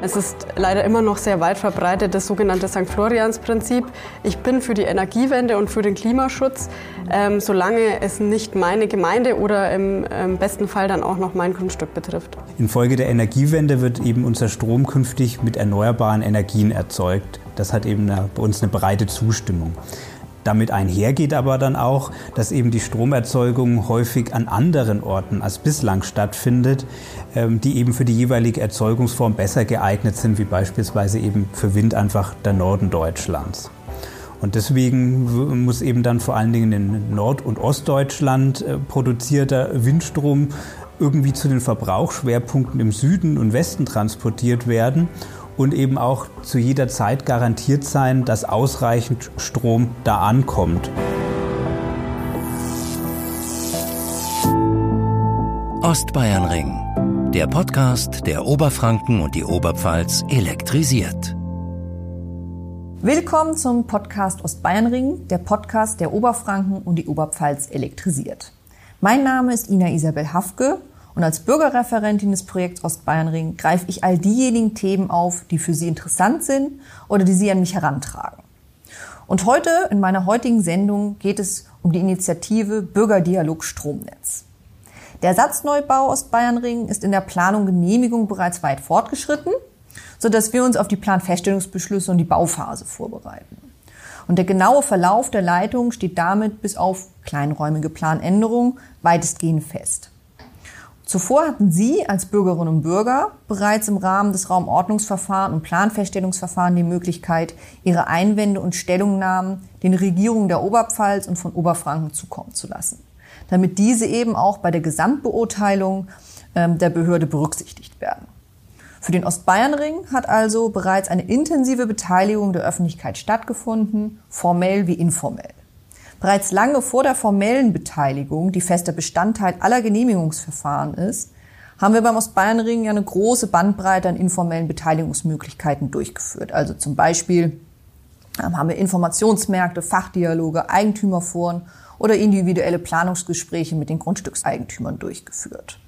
Es ist leider immer noch sehr weit verbreitet das sogenannte St. Florians-Prinzip. Ich bin für die Energiewende und für den Klimaschutz, ähm, solange es nicht meine Gemeinde oder im, im besten Fall dann auch noch mein Grundstück betrifft. Infolge der Energiewende wird eben unser Strom künftig mit erneuerbaren Energien erzeugt. Das hat eben eine, bei uns eine breite Zustimmung. Damit einhergeht aber dann auch, dass eben die Stromerzeugung häufig an anderen Orten als bislang stattfindet, ähm, die eben für die jeweilige Erzeugungsform besser geeignet sind, wie beispielsweise eben für Wind einfach der Norden Deutschlands. Und deswegen muss eben dann vor allen Dingen in Nord- und Ostdeutschland äh, produzierter Windstrom irgendwie zu den Verbrauchsschwerpunkten im Süden und Westen transportiert werden und eben auch zu jeder Zeit garantiert sein, dass ausreichend Strom da ankommt. Ostbayernring, der Podcast, der Oberfranken und die Oberpfalz elektrisiert. Willkommen zum Podcast Ostbayernring, der Podcast, der Oberfranken und die Oberpfalz elektrisiert. Mein Name ist Ina Isabel Hafke und als Bürgerreferentin des Projekts Ostbayernring greife ich all diejenigen Themen auf, die für Sie interessant sind oder die Sie an mich herantragen. Und heute, in meiner heutigen Sendung, geht es um die Initiative Bürgerdialog Stromnetz. Der Ersatzneubau Ostbayernring ist in der Planung Genehmigung bereits weit fortgeschritten, sodass wir uns auf die Planfeststellungsbeschlüsse und die Bauphase vorbereiten. Und der genaue Verlauf der Leitung steht damit bis auf kleinräumige Planänderungen weitestgehend fest. Zuvor hatten Sie als Bürgerinnen und Bürger bereits im Rahmen des Raumordnungsverfahrens und Planfeststellungsverfahren die Möglichkeit, Ihre Einwände und Stellungnahmen den Regierungen der Oberpfalz und von Oberfranken zukommen zu lassen, damit diese eben auch bei der Gesamtbeurteilung ähm, der Behörde berücksichtigt werden. Für den Ostbayernring hat also bereits eine intensive Beteiligung der Öffentlichkeit stattgefunden, formell wie informell. Bereits lange vor der formellen Beteiligung, die fester Bestandteil aller Genehmigungsverfahren ist, haben wir beim Ostbayernring ja eine große Bandbreite an informellen Beteiligungsmöglichkeiten durchgeführt. Also zum Beispiel ähm, haben wir Informationsmärkte, Fachdialoge, Eigentümerforen oder individuelle Planungsgespräche mit den Grundstückseigentümern durchgeführt.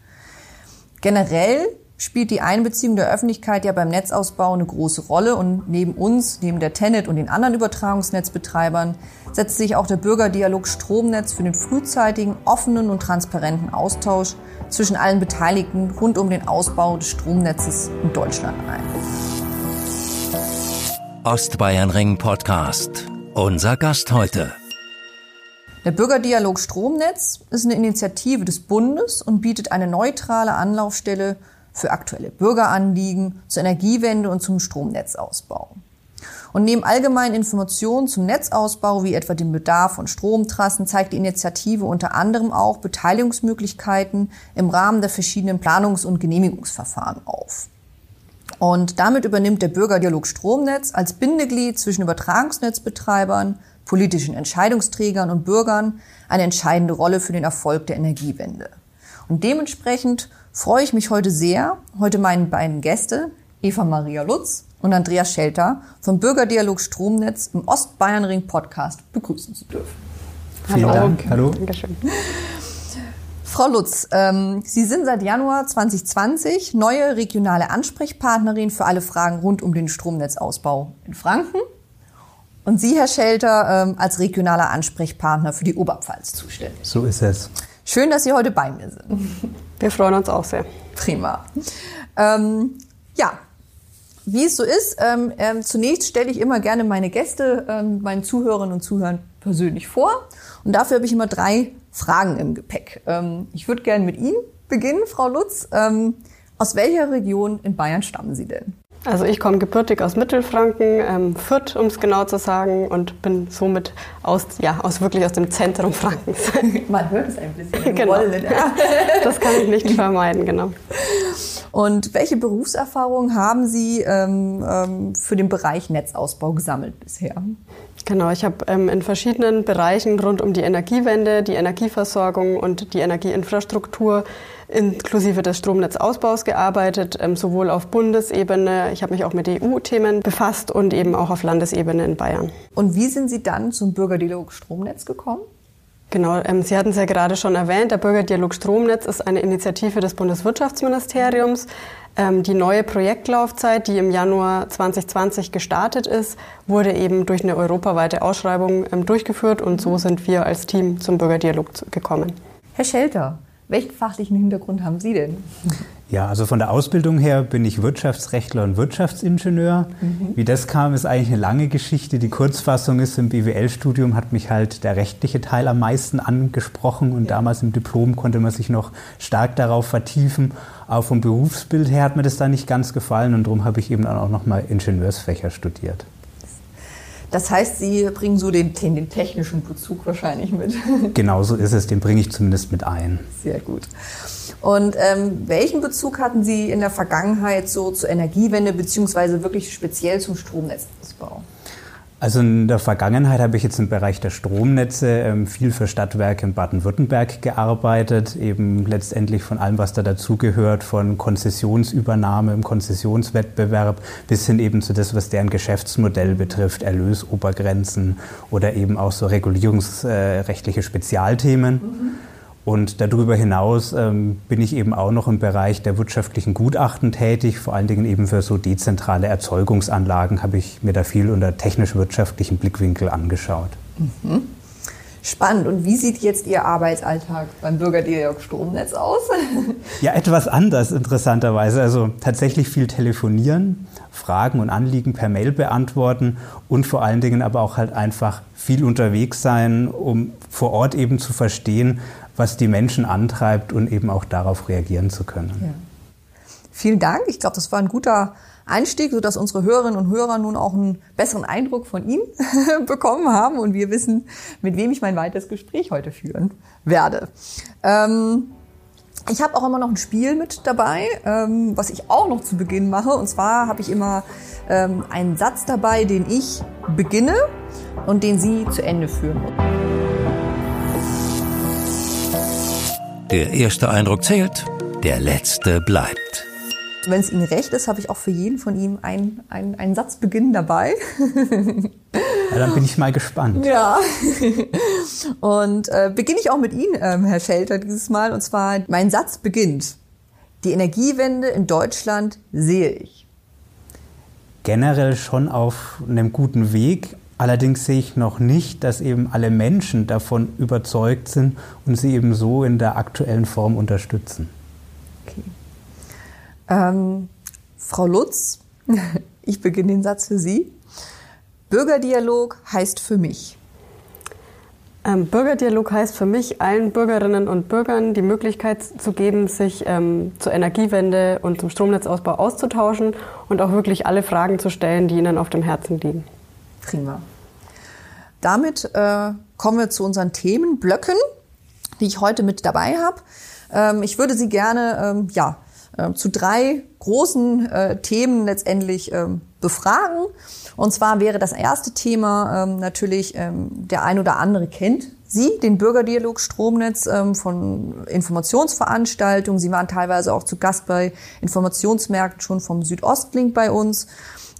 Generell spielt die Einbeziehung der Öffentlichkeit ja beim Netzausbau eine große Rolle und neben uns, neben der Tenet und den anderen Übertragungsnetzbetreibern setzt sich auch der Bürgerdialog Stromnetz für den frühzeitigen, offenen und transparenten Austausch zwischen allen Beteiligten rund um den Ausbau des Stromnetzes in Deutschland ein. Ostbayernring Podcast. Unser Gast heute. Der Bürgerdialog Stromnetz ist eine Initiative des Bundes und bietet eine neutrale Anlaufstelle für aktuelle Bürgeranliegen, zur Energiewende und zum Stromnetzausbau. Und neben allgemeinen Informationen zum Netzausbau, wie etwa dem Bedarf von Stromtrassen, zeigt die Initiative unter anderem auch Beteiligungsmöglichkeiten im Rahmen der verschiedenen Planungs- und Genehmigungsverfahren auf. Und damit übernimmt der Bürgerdialog Stromnetz als Bindeglied zwischen Übertragungsnetzbetreibern, politischen Entscheidungsträgern und Bürgern eine entscheidende Rolle für den Erfolg der Energiewende. Und dementsprechend freue ich mich heute sehr, heute meinen beiden Gäste, Eva Maria Lutz und Andreas Schelter vom Bürgerdialog Stromnetz im Ostbayernring Podcast begrüßen zu dürfen. Vielen Hallo. Dank. Hallo. Dankeschön. Frau Lutz, ähm, Sie sind seit Januar 2020 neue regionale Ansprechpartnerin für alle Fragen rund um den Stromnetzausbau in Franken. Und Sie, Herr Schelter, ähm, als regionaler Ansprechpartner für die Oberpfalz zuständig. So ist es. Schön, dass Sie heute bei mir sind. Wir freuen uns auch sehr. Prima. Ähm, ja, wie es so ist, ähm, ähm, zunächst stelle ich immer gerne meine Gäste ähm, meinen Zuhörerinnen und Zuhörern persönlich vor. Und dafür habe ich immer drei Fragen im Gepäck. Ähm, ich würde gerne mit Ihnen beginnen, Frau Lutz. Ähm, aus welcher Region in Bayern stammen Sie denn? Also ich komme gebürtig aus Mittelfranken, ähm, Fürth, um es genau zu sagen, und bin somit aus, ja, aus wirklich aus dem Zentrum Frankens. Man hört es ein bisschen. Genau. Rollen. Das kann ich nicht vermeiden, genau. Und welche Berufserfahrungen haben Sie ähm, ähm, für den Bereich Netzausbau gesammelt bisher? Genau, ich habe ähm, in verschiedenen Bereichen rund um die Energiewende, die Energieversorgung und die Energieinfrastruktur inklusive des Stromnetzausbaus gearbeitet, ähm, sowohl auf Bundesebene, ich habe mich auch mit EU-Themen befasst und eben auch auf Landesebene in Bayern. Und wie sind Sie dann zum Bürgerdialog Stromnetz gekommen? Genau, ähm, Sie hatten es ja gerade schon erwähnt, der Bürgerdialog Stromnetz ist eine Initiative des Bundeswirtschaftsministeriums. Ähm, die neue Projektlaufzeit, die im Januar 2020 gestartet ist, wurde eben durch eine europaweite Ausschreibung ähm, durchgeführt und so sind wir als Team zum Bürgerdialog gekommen. Herr Schelter, welchen fachlichen Hintergrund haben Sie denn? Ja, also von der Ausbildung her bin ich Wirtschaftsrechtler und Wirtschaftsingenieur. Mhm. Wie das kam, ist eigentlich eine lange Geschichte. Die Kurzfassung ist, im BWL-Studium hat mich halt der rechtliche Teil am meisten angesprochen und ja. damals im Diplom konnte man sich noch stark darauf vertiefen. Aber vom Berufsbild her hat mir das da nicht ganz gefallen und darum habe ich eben dann auch nochmal Ingenieursfächer studiert. Das heißt, Sie bringen so den, den, technischen Bezug wahrscheinlich mit. Genau so ist es, den bringe ich zumindest mit ein. Sehr gut. Und ähm, welchen Bezug hatten Sie in der Vergangenheit so zur Energiewende beziehungsweise wirklich speziell zum Stromnetzausbau? Also in der Vergangenheit habe ich jetzt im Bereich der Stromnetze ähm, viel für Stadtwerke in Baden-Württemberg gearbeitet, eben letztendlich von allem, was da dazugehört, von Konzessionsübernahme im Konzessionswettbewerb bis hin eben zu das, was deren Geschäftsmodell betrifft, Erlösobergrenzen oder eben auch so regulierungsrechtliche Spezialthemen. Mhm. Und darüber hinaus ähm, bin ich eben auch noch im Bereich der wirtschaftlichen Gutachten tätig. Vor allen Dingen eben für so dezentrale Erzeugungsanlagen habe ich mir da viel unter technisch-wirtschaftlichen Blickwinkel angeschaut. Mhm. Spannend. Und wie sieht jetzt Ihr Arbeitsalltag beim Bürgerdialog Stromnetz aus? ja, etwas anders, interessanterweise. Also tatsächlich viel telefonieren, Fragen und Anliegen per Mail beantworten und vor allen Dingen aber auch halt einfach viel unterwegs sein, um vor Ort eben zu verstehen, was die Menschen antreibt und eben auch darauf reagieren zu können. Ja. Vielen Dank. Ich glaube, das war ein guter Einstieg, sodass unsere Hörerinnen und Hörer nun auch einen besseren Eindruck von Ihnen bekommen haben und wir wissen, mit wem ich mein weiteres Gespräch heute führen werde. Ähm, ich habe auch immer noch ein Spiel mit dabei, ähm, was ich auch noch zu Beginn mache. Und zwar habe ich immer ähm, einen Satz dabei, den ich beginne und den Sie zu Ende führen. Der erste Eindruck zählt, der letzte bleibt. Wenn es Ihnen recht ist, habe ich auch für jeden von Ihnen einen, einen, einen Satzbeginn dabei. Ja, dann bin ich mal gespannt. Ja. Und äh, beginne ich auch mit Ihnen, ähm, Herr Schelter, dieses Mal. Und zwar, mein Satz beginnt. Die Energiewende in Deutschland sehe ich. Generell schon auf einem guten Weg, Allerdings sehe ich noch nicht, dass eben alle Menschen davon überzeugt sind und sie eben so in der aktuellen Form unterstützen. Okay. Ähm, Frau Lutz, ich beginne den Satz für Sie. Bürgerdialog heißt für mich. Ähm, Bürgerdialog heißt für mich, allen Bürgerinnen und Bürgern die Möglichkeit zu geben, sich ähm, zur Energiewende und zum Stromnetzausbau auszutauschen und auch wirklich alle Fragen zu stellen, die ihnen auf dem Herzen liegen. Prima. Damit äh, kommen wir zu unseren Themenblöcken, die ich heute mit dabei habe. Ähm, ich würde Sie gerne ähm, ja, äh, zu drei großen äh, Themen letztendlich ähm, befragen. Und zwar wäre das erste Thema ähm, natürlich, ähm, der ein oder andere kennt Sie, den Bürgerdialog Stromnetz ähm, von Informationsveranstaltungen. Sie waren teilweise auch zu Gast bei Informationsmärkten schon vom Südostlink bei uns.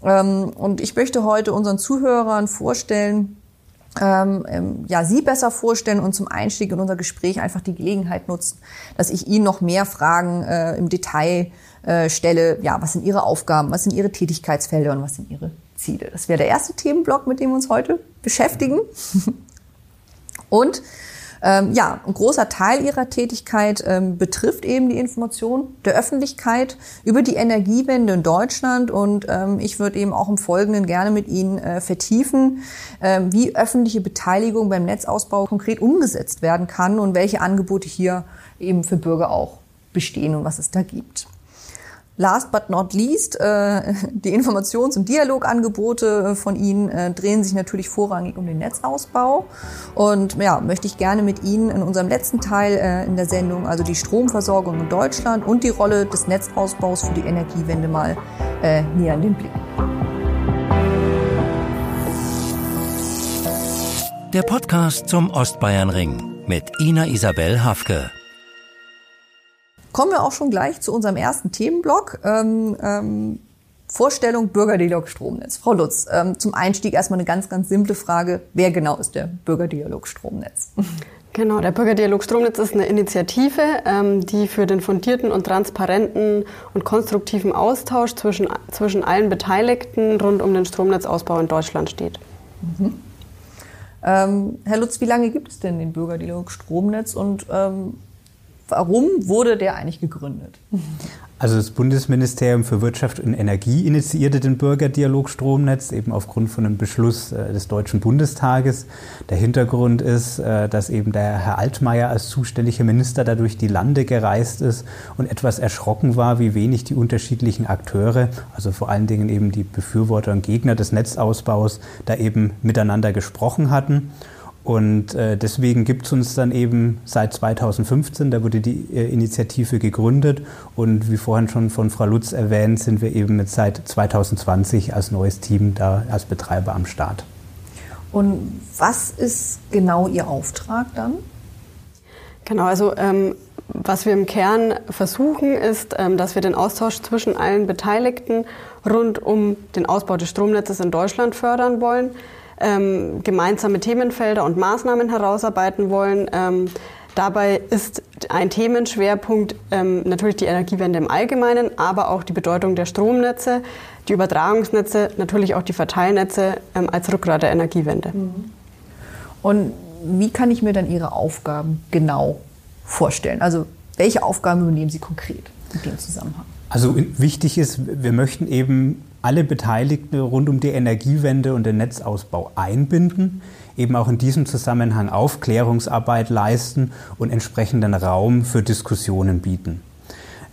Ähm, und ich möchte heute unseren Zuhörern vorstellen, ähm, ähm, ja, Sie besser vorstellen und zum Einstieg in unser Gespräch einfach die Gelegenheit nutzen, dass ich Ihnen noch mehr Fragen äh, im Detail äh, stelle. Ja, was sind Ihre Aufgaben, was sind Ihre Tätigkeitsfelder und was sind Ihre Ziele? Das wäre der erste Themenblock, mit dem wir uns heute beschäftigen. und ähm, ja, ein großer Teil ihrer Tätigkeit ähm, betrifft eben die Information der Öffentlichkeit über die Energiewende in Deutschland und ähm, ich würde eben auch im Folgenden gerne mit Ihnen äh, vertiefen, ähm, wie öffentliche Beteiligung beim Netzausbau konkret umgesetzt werden kann und welche Angebote hier eben für Bürger auch bestehen und was es da gibt. Last but not least, äh, die Informations- und Dialogangebote äh, von Ihnen äh, drehen sich natürlich vorrangig um den Netzausbau. Und ja, möchte ich gerne mit Ihnen in unserem letzten Teil in der Sendung, also die Stromversorgung in Deutschland und die Rolle des Netzausbaus für die Energiewende mal äh, näher in den Blick. Der Podcast zum Ostbayernring mit Ina Isabel Hafke. Kommen wir auch schon gleich zu unserem ersten Themenblock. Ähm, ähm, Vorstellung Bürgerdialog Stromnetz. Frau Lutz, ähm, zum Einstieg erstmal eine ganz, ganz simple Frage. Wer genau ist der Bürgerdialog Stromnetz? Genau, der Bürgerdialog Stromnetz ist eine Initiative, ähm, die für den fundierten und transparenten und konstruktiven Austausch zwischen, zwischen allen Beteiligten rund um den Stromnetzausbau in Deutschland steht. Mhm. Ähm, Herr Lutz, wie lange gibt es denn den Bürgerdialog Stromnetz und ähm, warum wurde der eigentlich gegründet? Also das Bundesministerium für Wirtschaft und Energie initiierte den Bürgerdialog Stromnetz eben aufgrund von einem Beschluss äh, des Deutschen Bundestages. Der Hintergrund ist, äh, dass eben der Herr Altmaier als zuständiger Minister dadurch die Lande gereist ist und etwas erschrocken war, wie wenig die unterschiedlichen Akteure, also vor allen Dingen eben die Befürworter und Gegner des Netzausbaus, da eben miteinander gesprochen hatten. Und äh, deswegen gibt es uns dann eben seit 2015, da wurde die äh, Initiative gegründet. Und wie vorhin schon von Frau Lutz erwähnt, sind wir eben jetzt seit 2020 als neues Team da als Betreiber am Start. Und was ist genau Ihr Auftrag dann? Genau, also ähm, was wir im Kern versuchen, ist, ähm, dass wir den Austausch zwischen allen Beteiligten rund um den Ausbau des Stromnetzes in Deutschland fördern wollen ähm, gemeinsame Themenfelder und Maßnahmen herausarbeiten wollen. Ähm, dabei ist ein Themenschwerpunkt ähm, natürlich die Energiewende im Allgemeinen, aber auch die Bedeutung der Stromnetze, die Übertragungsnetze, natürlich auch die Verteilnetze ähm, als Rückgrat der Energiewende. Mhm. Und wie kann ich mir dann Ihre Aufgaben genau vorstellen? Also welche Aufgaben übernehmen Sie konkret in dem Zusammenhang? Also wichtig ist, wir möchten eben alle Beteiligten rund um die Energiewende und den Netzausbau einbinden, eben auch in diesem Zusammenhang Aufklärungsarbeit leisten und entsprechenden Raum für Diskussionen bieten.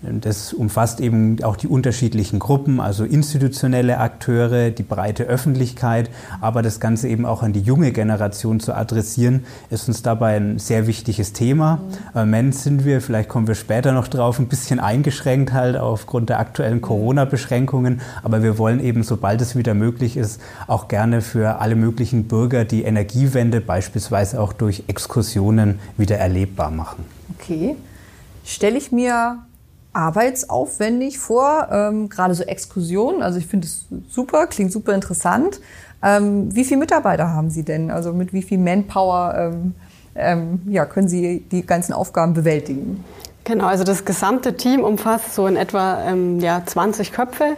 Das umfasst eben auch die unterschiedlichen Gruppen, also institutionelle Akteure, die breite Öffentlichkeit, aber das Ganze eben auch an die junge Generation zu adressieren, ist uns dabei ein sehr wichtiges Thema. Mhm. Im Moment sind wir, vielleicht kommen wir später noch drauf, ein bisschen eingeschränkt halt aufgrund der aktuellen Corona-Beschränkungen, aber wir wollen eben, sobald es wieder möglich ist, auch gerne für alle möglichen Bürger die Energiewende beispielsweise auch durch Exkursionen wieder erlebbar machen. Okay. Stelle ich mir arbeitsaufwendig vor, ähm, gerade so Exkursionen. Also ich finde es super, klingt super interessant. Ähm, wie viele Mitarbeiter haben Sie denn? Also mit wie viel Manpower ähm, ähm, ja, können Sie die ganzen Aufgaben bewältigen? Genau, also das gesamte Team umfasst so in etwa ähm, ja, 20 Köpfe.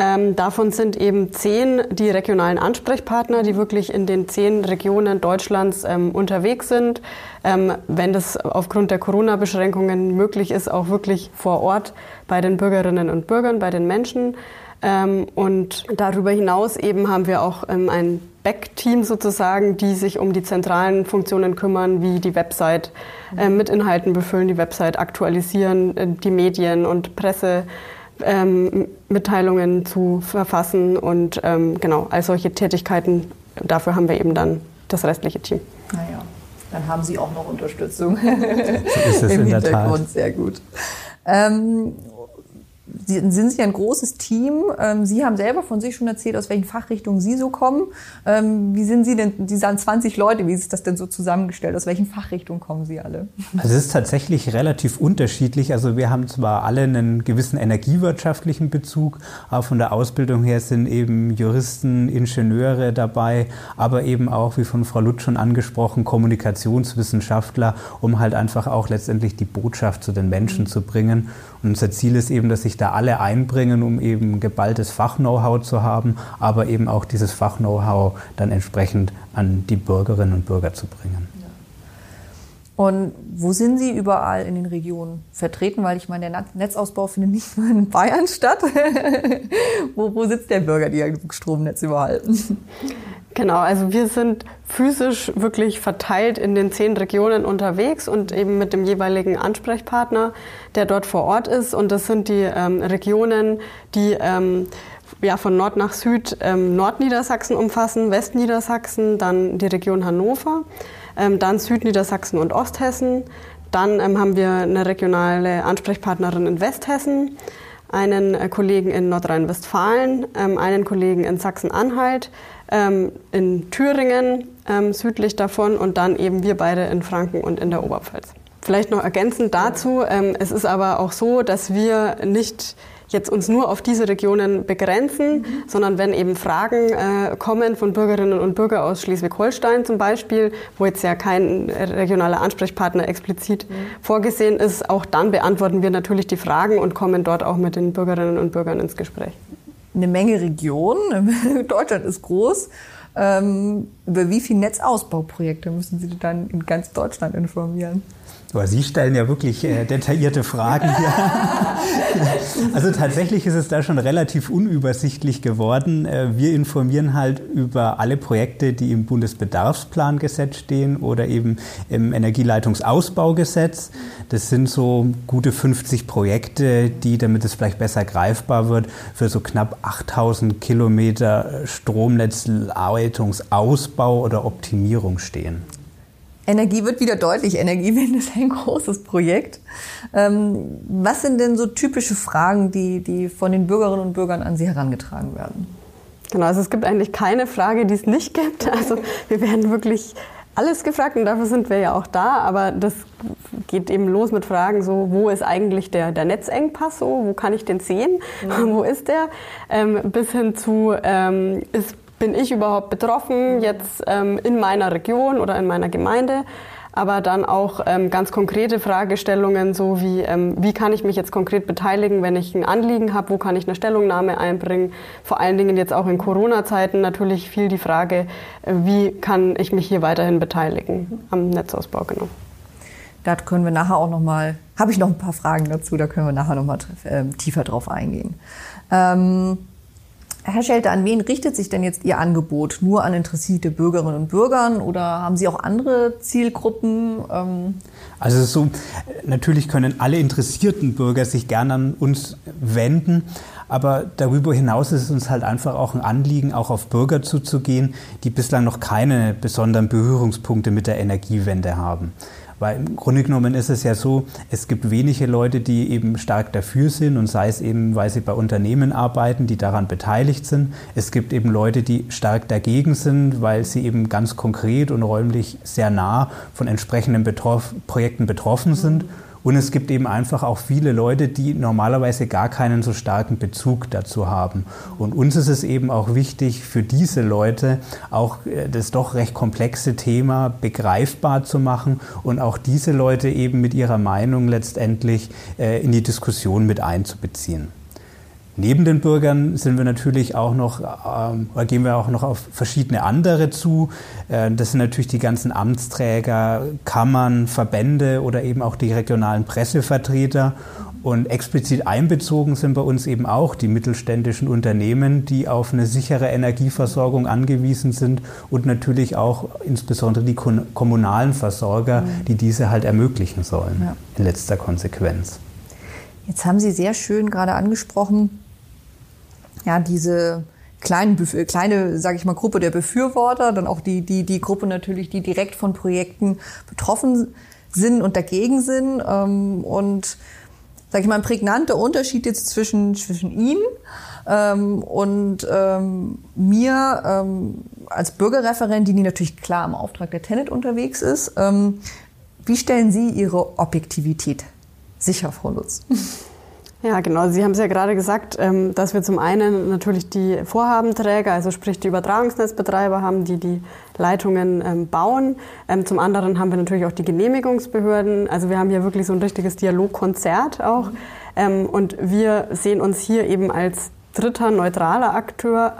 Ähm, davon sind eben zehn die regionalen Ansprechpartner, die wirklich in den zehn Regionen Deutschlands ähm, unterwegs sind. Ähm, wenn das aufgrund der Corona-Beschränkungen möglich ist, auch wirklich vor Ort bei den Bürgerinnen und Bürgern, bei den Menschen. Ähm, und darüber hinaus eben haben wir auch ähm, ein Back-Team sozusagen, die sich um die zentralen Funktionen kümmern, wie die Website äh, mit Inhalten befüllen, die Website aktualisieren, äh, die Medien und Presse ähm, Mitteilungen zu verfassen und ähm, genau, all solche Tätigkeiten. Dafür haben wir eben dann das restliche Team. Naja, dann haben Sie auch noch Unterstützung so ist es im in Hintergrund. Tat. Sehr gut. Ähm, Sie sind Sie ein großes Team. Ähm, Sie haben selber von sich schon erzählt, aus welchen Fachrichtungen Sie so kommen. Ähm, wie sind Sie denn, Sie sagen 20 Leute, wie ist das denn so zusammengestellt? Aus welchen Fachrichtungen kommen Sie alle? Also es ist tatsächlich relativ unterschiedlich. Also wir haben zwar alle einen gewissen energiewirtschaftlichen Bezug, aber von der Ausbildung her sind eben Juristen, Ingenieure dabei, aber eben auch, wie von Frau Lutz schon angesprochen, Kommunikationswissenschaftler, um halt einfach auch letztendlich die Botschaft zu den Menschen zu bringen. Und unser Ziel ist eben, dass sich da alle einbringen, um eben geballtes Fach-Know-how zu haben, aber eben auch dieses Fach-Know-how dann entsprechend an die Bürgerinnen und Bürger zu bringen. Und wo sind Sie überall in den Regionen vertreten? Weil ich meine, der Netzausbau findet nicht nur in Bayern statt. wo, wo sitzt der Bürgerdialogstromnetz überall? Genau, also wir sind physisch wirklich verteilt in den zehn Regionen unterwegs und eben mit dem jeweiligen Ansprechpartner, der dort vor Ort ist. Und das sind die ähm, Regionen, die ähm, ja, von Nord nach Süd ähm, Nordniedersachsen umfassen, Westniedersachsen, dann die Region Hannover, dann Südniedersachsen und Osthessen. Dann ähm, haben wir eine regionale Ansprechpartnerin in Westhessen, einen äh, Kollegen in Nordrhein-Westfalen, ähm, einen Kollegen in Sachsen-Anhalt, ähm, in Thüringen ähm, südlich davon und dann eben wir beide in Franken und in der Oberpfalz. Vielleicht noch ergänzend dazu, ähm, es ist aber auch so, dass wir nicht jetzt uns nur auf diese Regionen begrenzen, mhm. sondern wenn eben Fragen äh, kommen von Bürgerinnen und Bürgern aus Schleswig-Holstein zum Beispiel, wo jetzt ja kein regionaler Ansprechpartner explizit mhm. vorgesehen ist, auch dann beantworten wir natürlich die Fragen und kommen dort auch mit den Bürgerinnen und Bürgern ins Gespräch. Eine Menge Regionen, Deutschland ist groß. Ähm, über wie viele Netzausbauprojekte müssen Sie dann in ganz Deutschland informieren? Aber Sie stellen ja wirklich äh, detaillierte Fragen hier. also tatsächlich ist es da schon relativ unübersichtlich geworden. Äh, wir informieren halt über alle Projekte, die im Bundesbedarfsplangesetz stehen oder eben im Energieleitungsausbaugesetz. Das sind so gute 50 Projekte, die, damit es vielleicht besser greifbar wird, für so knapp 8000 Kilometer Stromnetzleitungsausbau oder Optimierung stehen. Energie wird wieder deutlich. Energiewende ist ein großes Projekt. Ähm, was sind denn so typische Fragen, die, die von den Bürgerinnen und Bürgern an Sie herangetragen werden? Genau, also es gibt eigentlich keine Frage, die es nicht gibt. Also wir werden wirklich alles gefragt und dafür sind wir ja auch da. Aber das geht eben los mit Fragen so, wo ist eigentlich der, der Netzengpass so, wo kann ich den sehen, mhm. wo ist der, ähm, bis hin zu, ähm, ist bin ich überhaupt betroffen jetzt ähm, in meiner Region oder in meiner Gemeinde? aber dann auch ähm, ganz konkrete Fragestellungen, so wie ähm, wie kann ich mich jetzt konkret beteiligen, wenn ich ein Anliegen habe, wo kann ich eine Stellungnahme einbringen. Vor allen Dingen jetzt auch in Corona-Zeiten natürlich viel die Frage, äh, wie kann ich mich hier weiterhin beteiligen am Netzausbau, genau. Da können wir nachher auch noch mal, habe ich noch ein paar Fragen dazu, da können wir nachher noch mal äh, tiefer drauf eingehen. Ähm, Herr Schelte, an wen richtet sich denn jetzt Ihr Angebot? Nur an interessierte Bürgerinnen und Bürger oder haben Sie auch andere Zielgruppen? Ähm also so, natürlich können alle interessierten Bürger sich gerne an uns wenden. Aber darüber hinaus ist es uns halt einfach auch ein Anliegen, auch auf Bürger zuzugehen, die bislang noch keine besonderen Berührungspunkte mit der Energiewende haben. Weil im Grunde genommen ist es ja so, es gibt wenige Leute, die eben stark dafür sind und sei es eben, weil sie bei Unternehmen arbeiten, die daran beteiligt sind. Es gibt eben Leute, die stark dagegen sind, weil sie eben ganz konkret und räumlich sehr nah von entsprechenden Betroff Projekten betroffen sind. Und es gibt eben einfach auch viele Leute, die normalerweise gar keinen so starken Bezug dazu haben. Und uns ist es eben auch wichtig, für diese Leute auch äh, das doch recht komplexe Thema begreifbar zu machen und auch diese Leute eben mit ihrer Meinung letztendlich äh, in die Diskussion mit einzubeziehen. Neben den Bürgern sind wir natürlich auch noch, ähm, gehen wir auch noch auf verschiedene andere zu. Äh, das sind natürlich die ganzen Amtsträger, Kammern, Verbände oder eben auch die regionalen Pressevertreter. Und explizit einbezogen sind bei uns eben auch die mittelständischen Unternehmen, die auf eine sichere Energieversorgung angewiesen sind und natürlich auch insbesondere die kommunalen Versorger, mhm. die diese halt ermöglichen sollen ja. in letzter Konsequenz. Jetzt haben Sie sehr schön gerade angesprochen, ja, diese kleinen, kleine, sage ich mal, Gruppe der Befürworter, dann auch die, die, die Gruppe natürlich, die direkt von Projekten betroffen sind und dagegen sind. Ähm, und, sage ich mal, ein prägnanter Unterschied jetzt zwischen, zwischen Ihnen ähm, und ähm, mir ähm, als Bürgerreferentin, die natürlich klar im Auftrag der Tenet unterwegs ist. Ähm, wie stellen Sie Ihre Objektivität sicher, Frau Lutz? Ja, genau. Sie haben es ja gerade gesagt, ähm, dass wir zum einen natürlich die Vorhabenträger, also sprich die Übertragungsnetzbetreiber haben, die die Leitungen ähm, bauen. Ähm, zum anderen haben wir natürlich auch die Genehmigungsbehörden. Also wir haben hier wirklich so ein richtiges Dialogkonzert auch. Und wir sehen uns hier eben als dritter neutraler Akteur,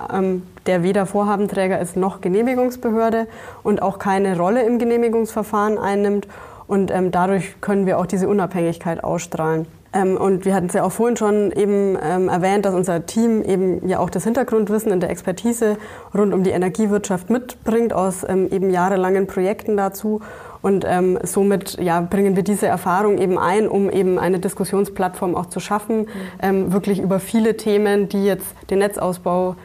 der weder Vorhabenträger ist noch Genehmigungsbehörde und auch keine Rolle im Genehmigungsverfahren einnimmt. Und dadurch können wir auch diese Unabhängigkeit ausstrahlen. Ähm, und wir hatten es ja auch vorhin schon eben ähm, erwähnt, dass unser Team eben ja auch das Hintergrundwissen in der Expertise rund um die Energiewirtschaft mitbringt aus ähm, eben jahrelangen Projekten dazu. Und ähm, somit ja, bringen wir diese Erfahrung eben ein, um eben eine Diskussionsplattform auch zu schaffen, mhm. ähm, wirklich über viele Themen, die jetzt den Netzausbau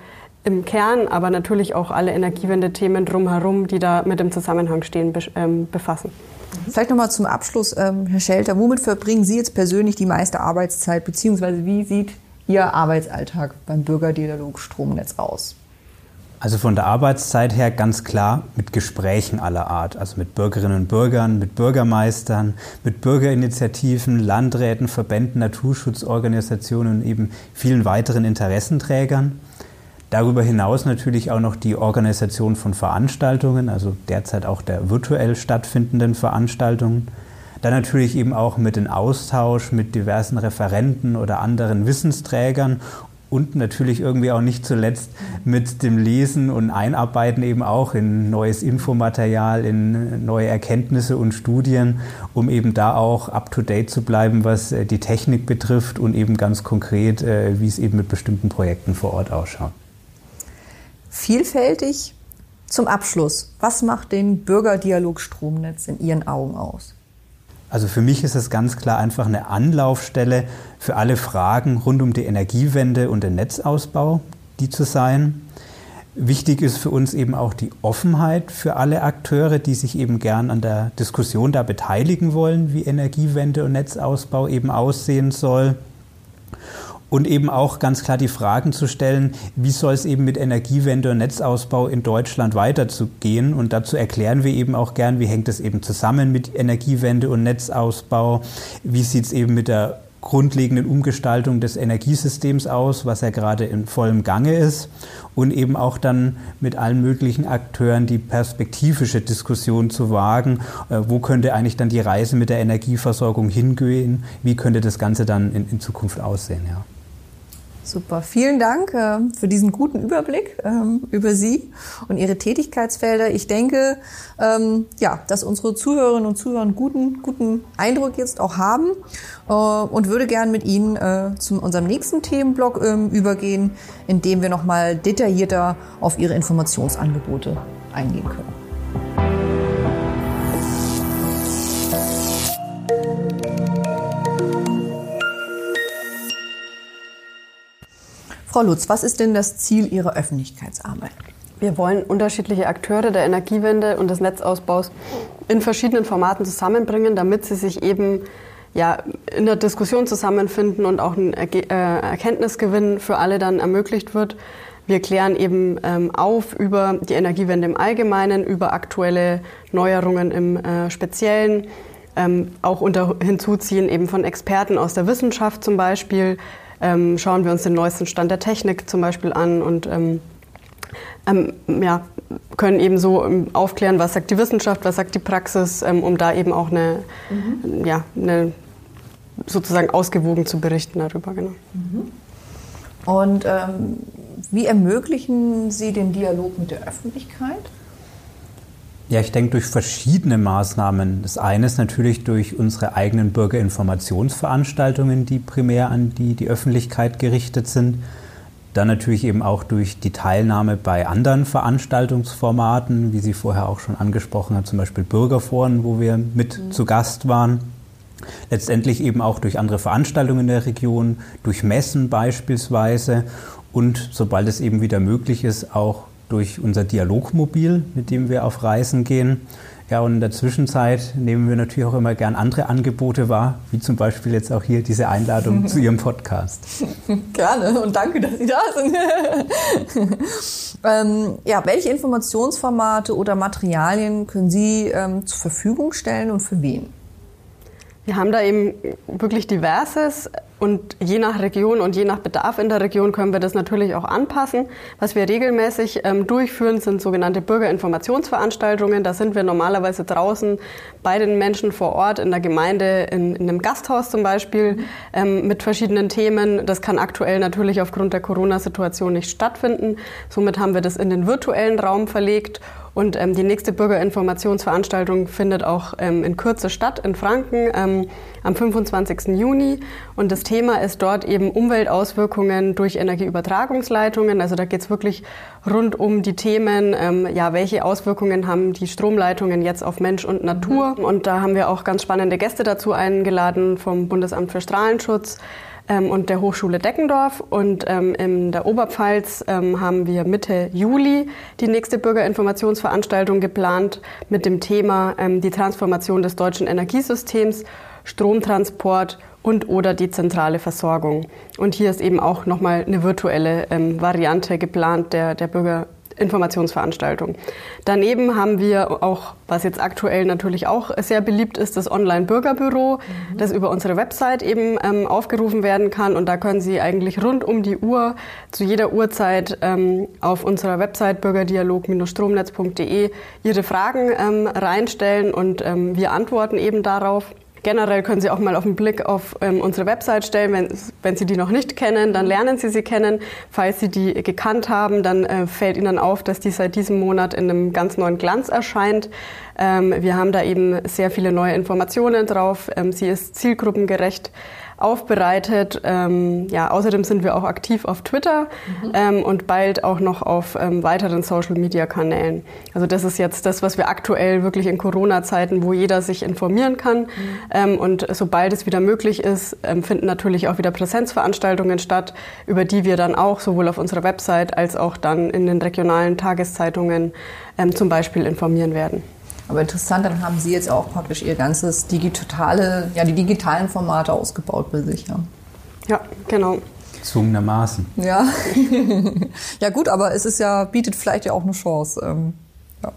im Kern, aber natürlich auch alle Energiewende-Themen drumherum, die da mit im Zusammenhang stehen, ähm, befassen. Vielleicht nochmal zum Abschluss, ähm, Herr Schelter, womit verbringen Sie jetzt persönlich die meiste Also von der Arbeitszeit her ganz klar mit Gesprächen aller Art, also mit Bürgerinnen und Bürgern, mit Bürgermeistern, mit Bürgerinitiativen, Landräten, Verbänden, Naturschutzorganisationen und eben vielen weiteren Interessenträgern. Darüber hinaus natürlich auch noch die Organisation von Veranstaltungen, also derzeit auch der virtuell stattfindenden Veranstaltungen. Dann natürlich eben auch mit dem Austausch mit diversen Referenten oder anderen Wissensträgern und natürlich irgendwie auch nicht zuletzt mit dem Lesen und Einarbeiten eben auch in neues Infomaterial, in neue Erkenntnisse und Studien, um eben da auch up-to-date zu bleiben, was äh, die Technik betrifft und eben ganz konkret, äh, wie es eben mit bestimmten Projekten vor Ort ausschaut. Vielfältig. Zum Abschluss, was macht den Bürgerdialog Stromnetz in Ihren Augen aus? Also für mich ist es ganz klar einfach eine Anlaufstelle für alle Fragen rund um die Energiewende und den Netzausbau, die zu sein. Wichtig ist für uns eben auch die Offenheit für alle Akteure, die sich eben gern an der Diskussion da beteiligen wollen, wie Energiewende und Netzausbau eben aussehen soll und eben auch ganz klar die Fragen zu stellen, wie soll es eben mit Energiewende und Netzausbau in Deutschland weiterzugehen. Und dazu erklären wir eben auch gern, wie hängt es eben zusammen mit Energiewende und Netzausbau, wie sieht es eben mit der grundlegenden Umgestaltung des Energiesystems aus, was ja gerade in vollem Gange ist und eben auch dann mit allen möglichen Akteuren die perspektivische Diskussion zu wagen, äh, wo könnte eigentlich dann die Reise mit der Energieversorgung hingehen, wie könnte das Ganze dann in, in Zukunft aussehen. Ja. Super, vielen Dank äh, für diesen guten Überblick ähm, über Sie und Ihre Tätigkeitsfelder. Ich denke, ähm, ja, dass unsere Zuhörerinnen und Zuhörer einen guten, guten Eindruck jetzt auch haben äh, und würde gern mit Ihnen äh, zu unserem nächsten Themenblock ähm, übergehen, in dem wir nochmal detaillierter auf Ihre Informationsangebote eingehen können. Frau Lutz, was ist denn das Ziel Ihrer Öffentlichkeitsarbeit? Wir wollen unterschiedliche Akteure der Energiewende und des Netzausbaus in verschiedenen Formaten zusammenbringen, damit sie sich eben ja, in der Diskussion zusammenfinden und auch ein äh, Erkenntnisgewinn für alle dann ermöglicht wird. Wir klären eben ähm, auf über die Energiewende im Allgemeinen, über aktuelle Neuerungen im äh, Speziellen, ähm, auch unter hinzuziehen eben von Experten aus der Wissenschaft zum Beispiel, ähm, schauen wir uns den neuesten Stand der Technik zum Beispiel an und ähm, ähm, ja, können eben so ähm, aufklären, was sagt die Wissenschaft, was sagt die Praxis, ähm, um da eben auch eine, mhm. ja, eine sozusagen ausgewogen zu berichten darüber. Genau. Mhm. Und ähm, wie ermöglichen Sie den Dialog mit der Öffentlichkeit? Ja, ich denke durch verschiedene Maßnahmen. Das eine ist natürlich durch unsere eigenen Bürgerinformationsveranstaltungen, die primär an die, die Öffentlichkeit gerichtet sind. Dann natürlich eben auch durch die Teilnahme bei anderen Veranstaltungsformaten, wie Sie vorher auch schon angesprochen haben, zum Beispiel Bürgerforen, wo wir mit mhm. zu Gast waren. Letztendlich eben auch durch andere Veranstaltungen in der Region, durch Messen beispielsweise und sobald es eben wieder möglich ist, auch durch unser Dialogmobil, mit dem wir auf Reisen gehen. Ja, und in der Zwischenzeit nehmen wir natürlich auch immer gern andere Angebote wahr, wie zum Beispiel jetzt auch hier diese Einladung zu Ihrem Podcast. Gerne und danke, dass Sie da sind. ähm, ja, welche Informationsformate oder Materialien können Sie ähm, zur Verfügung stellen und für wen? Wir haben da eben wirklich diverses und je nach Region und je nach Bedarf in der Region können wir das natürlich auch anpassen. Was wir regelmäßig ähm, durchführen, sind sogenannte Bürgerinformationsveranstaltungen. Da sind wir normalerweise draußen bei den Menschen vor Ort in der Gemeinde, in, in einem Gasthaus zum Beispiel, ähm, mit verschiedenen Themen. Das kann aktuell natürlich aufgrund der Corona-Situation nicht stattfinden. Somit haben wir das in den virtuellen Raum verlegt und ähm, die nächste Bürgerinformationsveranstaltung findet auch ähm, in Kürze statt in Franken ähm, am 25. Juni. Und das Thema ist dort eben Umweltauswirkungen durch Energieübertragungsleitungen. Also da geht es wirklich rund um die Themen, ähm, ja, welche Auswirkungen haben die Stromleitungen jetzt auf Mensch und Natur. Mhm. Und da haben wir auch ganz spannende Gäste dazu eingeladen vom Bundesamt für Strahlenschutz ähm, und der Hochschule Deckendorf. Und ähm, in der Oberpfalz ähm, haben wir Mitte Juli die nächste Bürgerinformationsveranstaltung geplant mit dem Thema ähm, die Transformation des deutschen Energiesystems, Stromtransport und oder die zentrale Versorgung. Und hier ist eben auch nochmal eine virtuelle ähm, Variante geplant der, der Bürger Informationsveranstaltung. Daneben haben wir auch, was jetzt aktuell natürlich auch sehr beliebt ist, das Online-Bürgerbüro, mhm. das über unsere Website eben ähm, aufgerufen werden kann. Und da können Sie eigentlich rund um die Uhr, zu jeder Uhrzeit ähm, auf unserer Website bürgerdialog-stromnetz.de Ihre Fragen ähm, reinstellen und ähm, wir antworten eben darauf. Generell können Sie auch mal auf einen Blick auf ähm, unsere Website stellen. Wenn, wenn Sie die noch nicht kennen, dann lernen Sie sie kennen. Falls Sie die gekannt haben, dann äh, fällt Ihnen auf, dass die seit diesem Monat in einem ganz neuen Glanz erscheint. Ähm, wir haben da eben sehr viele neue Informationen drauf. Ähm, sie ist zielgruppengerecht aufbereitet. Ähm, ja, außerdem sind wir auch aktiv auf Twitter mhm. ähm, und bald auch noch auf ähm, weiteren Social-Media-Kanälen. Also das ist jetzt das, was wir aktuell wirklich in Corona-Zeiten, wo jeder sich informieren kann. Mhm. Ähm, und sobald es wieder möglich ist, ähm, finden natürlich auch wieder Präsenzveranstaltungen statt, über die wir dann auch sowohl auf unserer Website als auch dann in den regionalen Tageszeitungen ähm, zum Beispiel informieren werden. Aber interessant, dann haben Sie jetzt auch praktisch Ihr ganzes digitale, ja, die digitalen Formate ausgebaut bei sich, ja. Ja, genau. Zwungenermaßen. Ja. ja, gut, aber es ist ja, bietet vielleicht ja auch eine Chance. Ähm, ja.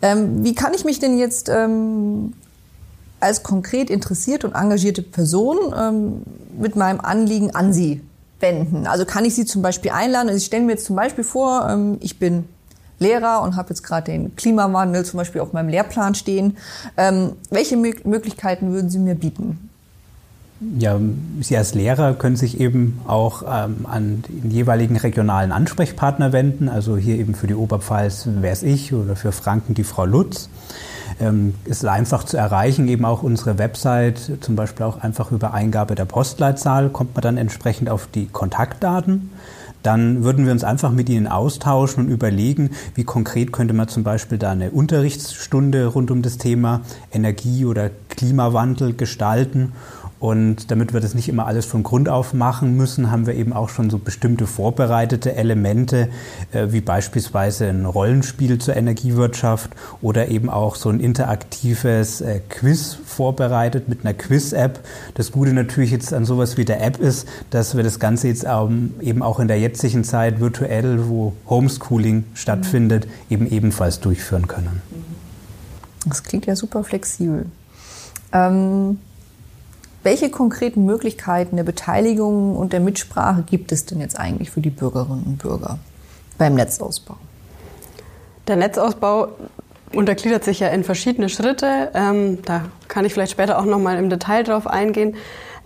ähm, wie kann ich mich denn jetzt ähm, als konkret interessierte und engagierte Person ähm, mit meinem Anliegen an Sie wenden? Also kann ich Sie zum Beispiel einladen? Also ich stelle mir jetzt zum Beispiel vor, ähm, ich bin Lehrer und habe jetzt gerade den Klimawandel zum Beispiel auf meinem Lehrplan stehen. Ähm, welche Mö Möglichkeiten würden Sie mir bieten? Ja, Sie als Lehrer können sich eben auch ähm, an den jeweiligen regionalen Ansprechpartner wenden. Also hier eben für die Oberpfalz wäre es ich oder für Franken die Frau Lutz. Ähm, ist einfach zu erreichen, eben auch unsere Website, zum Beispiel auch einfach über Eingabe der Postleitzahl kommt man dann entsprechend auf die Kontaktdaten dann würden wir uns einfach mit Ihnen austauschen und überlegen, wie konkret könnte man zum Beispiel da eine Unterrichtsstunde rund um das Thema Energie oder Klimawandel gestalten und damit wir das nicht immer alles von Grund auf machen müssen, haben wir eben auch schon so bestimmte vorbereitete Elemente, äh, wie beispielsweise ein Rollenspiel zur Energiewirtschaft oder eben auch so ein interaktives äh, Quiz vorbereitet mit einer Quiz-App. Das Gute natürlich jetzt an sowas wie der App ist, dass wir das Ganze jetzt ähm, eben auch in der jetzigen Zeit virtuell, wo Homeschooling stattfindet, eben ebenfalls durchführen können. Das klingt ja super flexibel. Ähm welche konkreten Möglichkeiten der Beteiligung und der Mitsprache gibt es denn jetzt eigentlich für die Bürgerinnen und Bürger beim Netzausbau? Der Netzausbau untergliedert sich ja in verschiedene Schritte. Ähm, da kann ich vielleicht später auch noch mal im Detail drauf eingehen.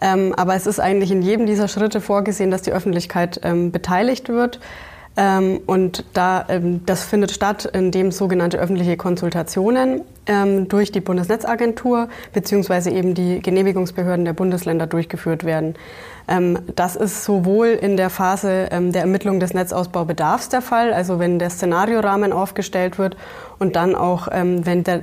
Ähm, aber es ist eigentlich in jedem dieser Schritte vorgesehen, dass die Öffentlichkeit ähm, beteiligt wird. Ähm, und da, ähm, das findet statt, indem sogenannte öffentliche Konsultationen ähm, durch die Bundesnetzagentur beziehungsweise eben die Genehmigungsbehörden der Bundesländer durchgeführt werden. Ähm, das ist sowohl in der Phase ähm, der Ermittlung des Netzausbaubedarfs der Fall, also wenn der Szenariorahmen aufgestellt wird und dann auch, ähm, wenn der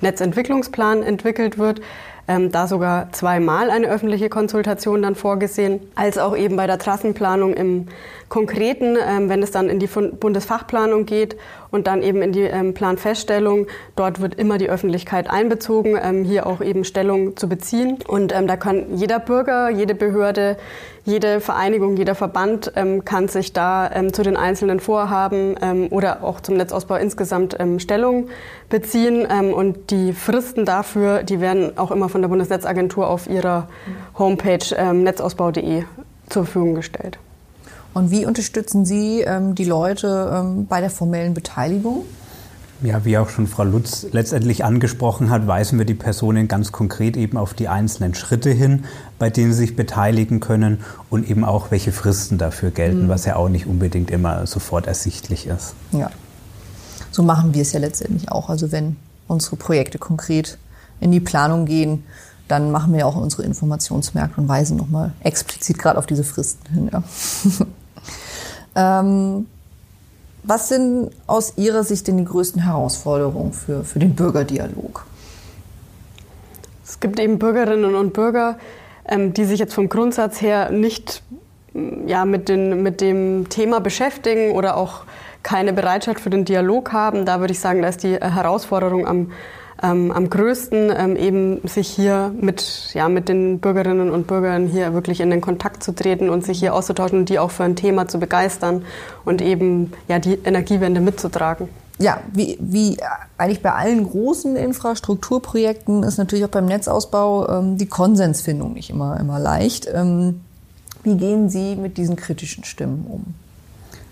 Netzentwicklungsplan entwickelt wird, ähm, da sogar zweimal eine öffentliche Konsultation dann vorgesehen, als auch eben bei der Trassenplanung im Konkreten, ähm, wenn es dann in die Bundesfachplanung geht und dann eben in die ähm, Planfeststellung. Dort wird immer die Öffentlichkeit einbezogen, ähm, hier auch eben Stellung zu beziehen. Und ähm, da kann jeder Bürger, jede Behörde, jede Vereinigung, jeder Verband ähm, kann sich da ähm, zu den einzelnen Vorhaben oder auch zum Netzausbau insgesamt Stellung beziehen. Und die Fristen dafür, die werden auch immer von der Bundesnetzagentur auf ihrer Homepage netzausbau.de zur Verfügung gestellt. Und wie unterstützen Sie ähm, die Leute ähm, bei der formellen Beteiligung? Ja, wie auch schon Frau Lutz letztendlich angesprochen hat, weisen wir die Personen ganz konkret eben auf die einzelnen Schritte hin, bei denen sie sich beteiligen können und eben auch, welche Fristen dafür gelten, mhm. was ja auch nicht unbedingt immer sofort ersichtlich ist. Ja, so machen wir es ja letztendlich auch. Also wenn unsere Projekte konkret in die Planung gehen, dann machen wir auch unsere Informationsmärkte und weisen nochmal explizit gerade auf diese Fristen hin. Ja. Ähm, was sind aus Ihrer Sicht denn die größten Herausforderungen für, für den Bürgerdialog? Es gibt eben Bürgerinnen und Bürger, ähm, die sich jetzt vom Grundsatz her nicht mm, ja, mit, den, mit dem Thema beschäftigen oder auch keine Bereitschaft für den Dialog haben. Da würde ich sagen, da ist die Herausforderung am ähm, am größten, ähm, eben sich hier mit, ja, mit den Bürgerinnen und Bürgern hier wirklich in den Kontakt zu treten und sich hier auszutauschen und die auch für ein Thema zu begeistern und eben ja, die Energiewende mitzutragen. Ja, wie, wie eigentlich bei allen großen Infrastrukturprojekten ist natürlich auch beim Netzausbau ähm, die Konsensfindung nicht immer, immer leicht. Ähm, wie gehen Sie mit diesen kritischen Stimmen um?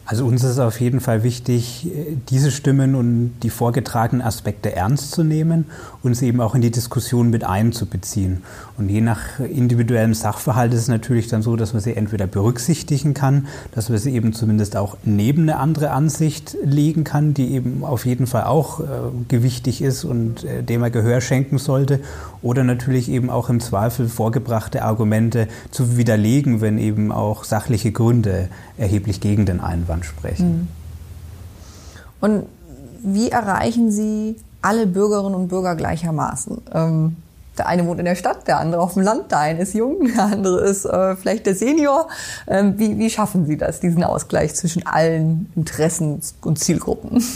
Also uns ist auf jeden Fall wichtig, diese Stimmen und die vorgetragenen Aspekte ernst zu nehmen und sie eben auch in die Diskussion mit einzubeziehen. Und je nach individuellem Sachverhalt ist es natürlich dann so, dass man sie entweder berücksichtigen kann, dass man sie eben zumindest auch neben eine andere Ansicht legen kann, die eben auf jeden Fall auch äh, gewichtig ist und äh, dem man Gehör schenken sollte, oder natürlich eben auch im Zweifel vorgebrachte Argumente zu widerlegen, wenn eben auch sachliche Gründe erheblich gegen den Einwand sprechen. Mhm. Und wie erreichen Sie alle Bürgerinnen und Bürger gleichermaßen? Ähm der eine wohnt in der Stadt, der andere auf dem Land, der eine ist jung, der andere ist äh, vielleicht der Senior. Ähm, wie, wie schaffen Sie das, diesen Ausgleich zwischen allen Interessen und Zielgruppen?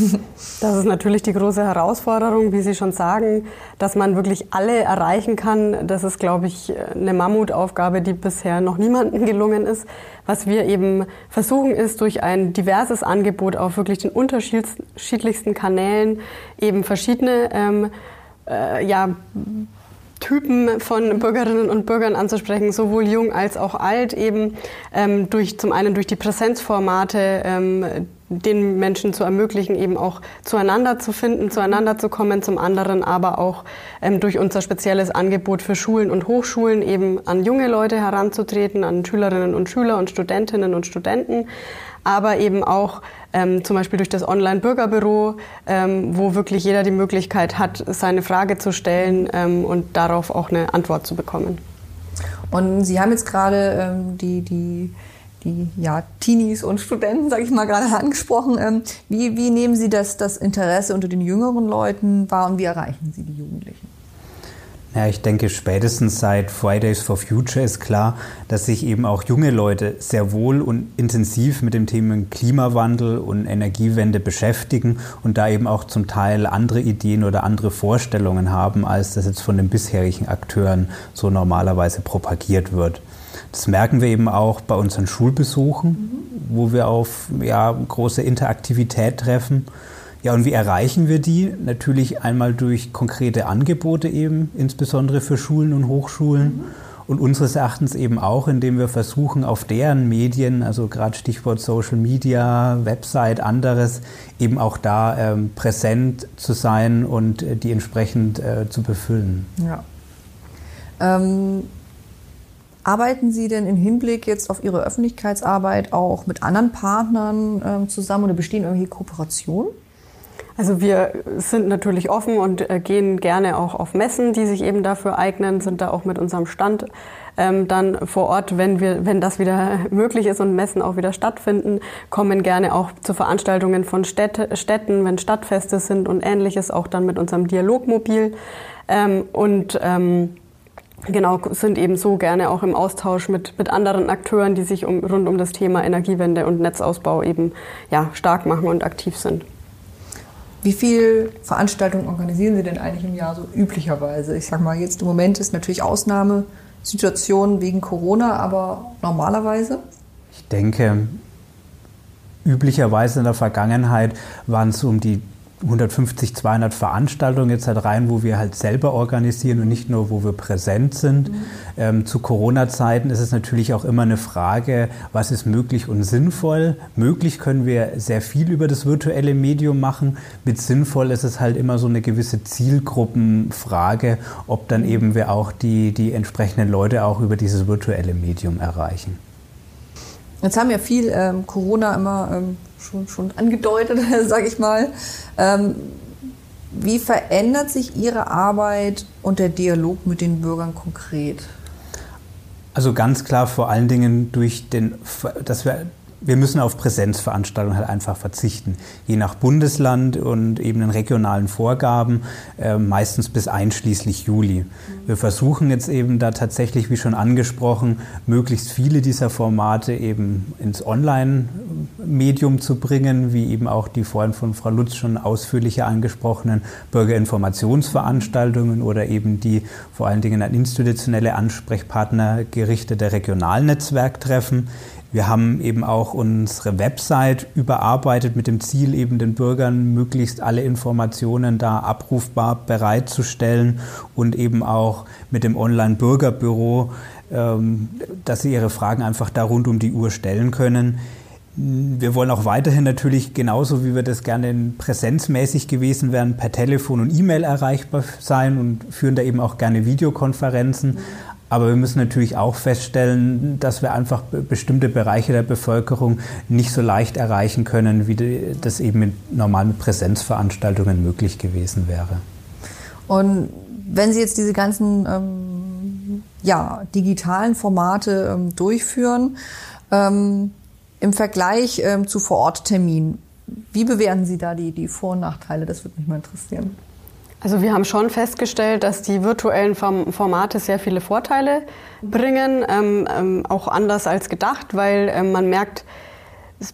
Das ist natürlich die große Herausforderung, wie Sie schon sagen, dass man wirklich alle erreichen kann. Das ist, glaube ich, eine Mammutaufgabe, die bisher noch niemandem gelungen ist. Was wir eben versuchen, ist durch ein diverses Angebot auf wirklich den unterschiedlichsten Kanälen eben verschiedene ähm, äh, ja, Typen von Bürgerinnen und Bürgern anzusprechen, sowohl jung als auch alt, eben ähm, durch zum einen durch die Präsenzformate ähm, den Menschen zu ermöglichen, eben auch zueinander zu finden, zueinander zu kommen, zum anderen aber auch ähm, durch unser spezielles Angebot für Schulen und Hochschulen eben an junge Leute heranzutreten, an Schülerinnen und Schüler und Studentinnen und Studenten, aber eben auch ähm, zum Beispiel durch das Online-Bürgerbüro, ähm, wo wirklich jeder die Möglichkeit hat, seine Frage zu stellen ähm, und darauf auch eine Antwort zu bekommen. Und Sie haben jetzt gerade ähm, die, die, die ja, Teenies und Studenten, sage ich mal, gerade angesprochen. Ähm, wie, wie nehmen Sie das, das Interesse unter den jüngeren Leuten wahr und wie erreichen Sie die Jugendlichen? Ja, ich denke, spätestens seit Fridays for Future ist klar, dass sich eben auch junge Leute sehr wohl und intensiv mit dem Thema Klimawandel und Energiewende beschäftigen und da eben auch zum Teil andere Ideen oder andere Vorstellungen haben, als das jetzt von den bisherigen Akteuren so normalerweise propagiert wird. Das merken wir eben auch bei unseren Schulbesuchen, wo wir auf ja, große Interaktivität treffen. Ja, und wie erreichen wir die? Natürlich einmal durch konkrete Angebote eben, insbesondere für Schulen und Hochschulen. Mhm. Und unseres Erachtens eben auch, indem wir versuchen, auf deren Medien, also gerade Stichwort Social Media, Website, anderes, eben auch da ähm, präsent zu sein und äh, die entsprechend äh, zu befüllen. Ja. Ähm, arbeiten Sie denn im Hinblick jetzt auf Ihre Öffentlichkeitsarbeit auch mit anderen Partnern ähm, zusammen oder bestehen irgendwelche Kooperationen? Also wir sind natürlich offen und äh, gehen gerne auch auf Messen, die sich eben dafür eignen, sind da auch mit unserem Stand ähm, dann vor Ort, wenn wir, wenn das wieder möglich ist und Messen auch wieder stattfinden, kommen gerne auch zu Veranstaltungen von Städte, Städten, wenn Stadtfeste sind und ähnliches, auch dann mit unserem Dialogmobil ähm, und ähm, Genau, sind eben so gerne auch im Austausch mit, mit anderen Akteuren, die sich um, rund um das Thema Energiewende und Netzausbau eben ja, stark machen und aktiv sind. Wie viele Veranstaltungen organisieren Sie denn eigentlich im Jahr so üblicherweise? Ich sage mal, jetzt im Moment ist natürlich Ausnahmesituation wegen Corona, aber normalerweise? Ich denke, üblicherweise in der Vergangenheit waren es um die 150, 200 Veranstaltungen jetzt halt rein, wo wir halt selber organisieren und nicht nur, wo wir präsent sind. Mhm. Ähm, zu Corona-Zeiten ist es natürlich auch immer eine Frage, was ist möglich und sinnvoll. Möglich können wir sehr viel über das virtuelle Medium machen. Mit sinnvoll ist es halt immer so eine gewisse Zielgruppenfrage, ob dann mhm. eben wir auch die, die entsprechenden Leute auch über dieses virtuelle Medium erreichen. Jetzt haben ja viel ähm, Corona immer ähm, schon, schon angedeutet, sage ich mal. Ähm, wie verändert sich Ihre Arbeit und der Dialog mit den Bürgern konkret? Also ganz klar vor allen Dingen durch den, dass wir wir müssen auf Präsenzveranstaltungen halt einfach verzichten. Je nach Bundesland und eben den regionalen Vorgaben, äh, meistens bis einschließlich Juli. Wir versuchen jetzt eben da tatsächlich, wie schon angesprochen, möglichst viele dieser Formate eben ins Online-Medium zu bringen, wie eben auch die vorhin von Frau Lutz schon ausführlicher angesprochenen Bürgerinformationsveranstaltungen oder eben die vor allen Dingen an institutionelle Ansprechpartner gerichtete Regionalnetzwerktreffen. Wir haben eben auch unsere Website überarbeitet mit dem Ziel, eben den Bürgern möglichst alle Informationen da abrufbar bereitzustellen und eben auch mit dem Online-Bürgerbüro, ähm, dass sie ihre Fragen einfach da rund um die Uhr stellen können. Wir wollen auch weiterhin natürlich, genauso wie wir das gerne präsenzmäßig gewesen wären, per Telefon und E-Mail erreichbar sein und führen da eben auch gerne Videokonferenzen. Aber wir müssen natürlich auch feststellen, dass wir einfach bestimmte Bereiche der Bevölkerung nicht so leicht erreichen können, wie das eben mit normalen Präsenzveranstaltungen möglich gewesen wäre. Und wenn Sie jetzt diese ganzen ähm, ja, digitalen Formate ähm, durchführen, ähm, im Vergleich ähm, zu Vorortterminen, wie bewerten Sie da die, die Vor- und Nachteile? Das würde mich mal interessieren. Also wir haben schon festgestellt, dass die virtuellen Formate sehr viele Vorteile bringen, ähm, ähm, auch anders als gedacht, weil ähm, man merkt,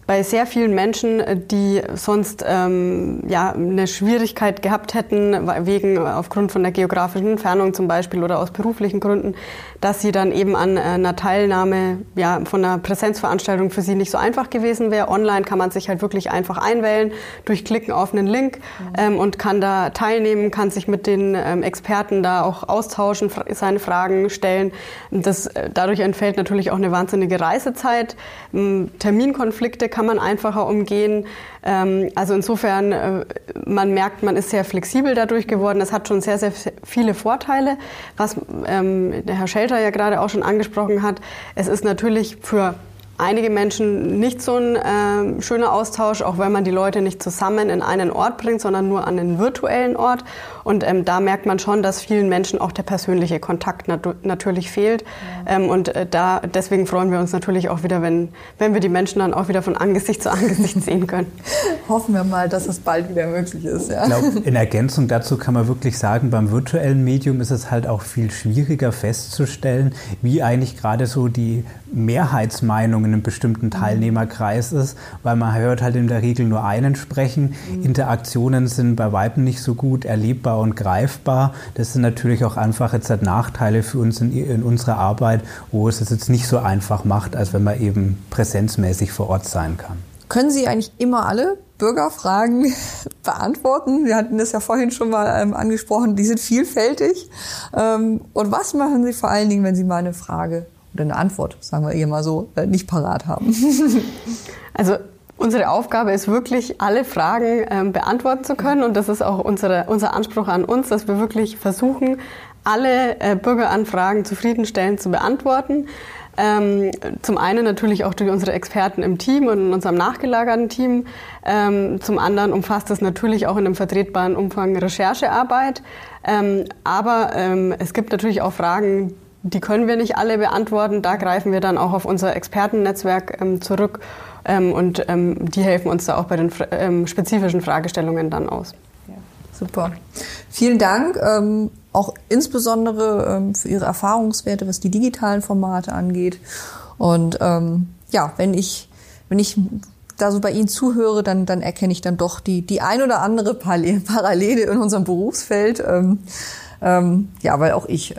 bei sehr vielen Menschen, äh, die sonst ähm, ja, eine Schwierigkeit gehabt hätten, wegen aufgrund von der geografischen Entfernung zum Beispiel oder aus beruflichen Gründen, dass sie dann eben an äh, einer Teilnahme ja, von einer Präsenzveranstaltung für sie nicht so einfach gewesen wäre. Online kann man sich halt wirklich einfach einwählen durch Klicken auf einen Link ähm, und kann da teilnehmen, kann sich mit den ähm, Experten da auch austauschen, seine Fragen stellen. Das, äh, dadurch entfällt natürlich auch eine wahnsinnige Reisezeit, Terminkonflikte Konflikte kann man einfacher umgehen. Ähm, also insofern, äh, man merkt, man ist sehr flexibel dadurch geworden. Es hat schon sehr, sehr viele Vorteile, was ähm, der Herr Schelter ja gerade auch schon angesprochen hat. Es ist natürlich für einige Menschen nicht so ein äh, schöner Austausch, auch wenn man die Leute nicht zusammen in einen Ort bringt, sondern nur an einen virtuellen Ort. Und ähm, da merkt man schon, dass vielen Menschen auch der persönliche Kontakt nat natürlich fehlt. Ja. Ähm, und äh, da deswegen freuen wir uns natürlich auch wieder, wenn, wenn wir die Menschen dann auch wieder von Angesicht zu Angesicht sehen können. Hoffen wir mal, dass es bald wieder möglich ist. Ja. Ich glaube, in Ergänzung dazu kann man wirklich sagen, beim virtuellen Medium ist es halt auch viel schwieriger festzustellen, wie eigentlich gerade so die Mehrheitsmeinung in einem bestimmten mhm. Teilnehmerkreis ist, weil man hört halt in der Regel nur einen sprechen. Mhm. Interaktionen sind bei Weitem nicht so gut erlebbar und greifbar. Das sind natürlich auch einfach jetzt halt Nachteile für uns in, in unserer Arbeit, wo es es jetzt nicht so einfach macht, als wenn man eben präsenzmäßig vor Ort sein kann. Können Sie eigentlich immer alle Bürgerfragen beantworten? Wir hatten das ja vorhin schon mal ähm, angesprochen. Die sind vielfältig. Ähm, und was machen Sie vor allen Dingen, wenn Sie mal eine Frage oder eine Antwort, sagen wir hier mal so, äh, nicht parat haben. Also Unsere Aufgabe ist wirklich, alle Fragen ähm, beantworten zu können. Und das ist auch unsere, unser Anspruch an uns, dass wir wirklich versuchen, alle äh, Bürgeranfragen zufriedenstellend zu beantworten. Ähm, zum einen natürlich auch durch unsere Experten im Team und in unserem nachgelagerten Team. Ähm, zum anderen umfasst das natürlich auch in einem vertretbaren Umfang Recherchearbeit. Ähm, aber ähm, es gibt natürlich auch Fragen, die können wir nicht alle beantworten. Da greifen wir dann auch auf unser Expertennetzwerk ähm, zurück ähm, und ähm, die helfen uns da auch bei den ähm, spezifischen Fragestellungen dann aus. Ja, super. Vielen Dank. Ähm, auch insbesondere ähm, für Ihre Erfahrungswerte, was die digitalen Formate angeht. Und ja, wenn ich, wenn ich da so bei Ihnen zuhöre, dann, dann erkenne ich dann doch die, die ein oder andere Parallele in unserem Berufsfeld. Ja, weil auch ich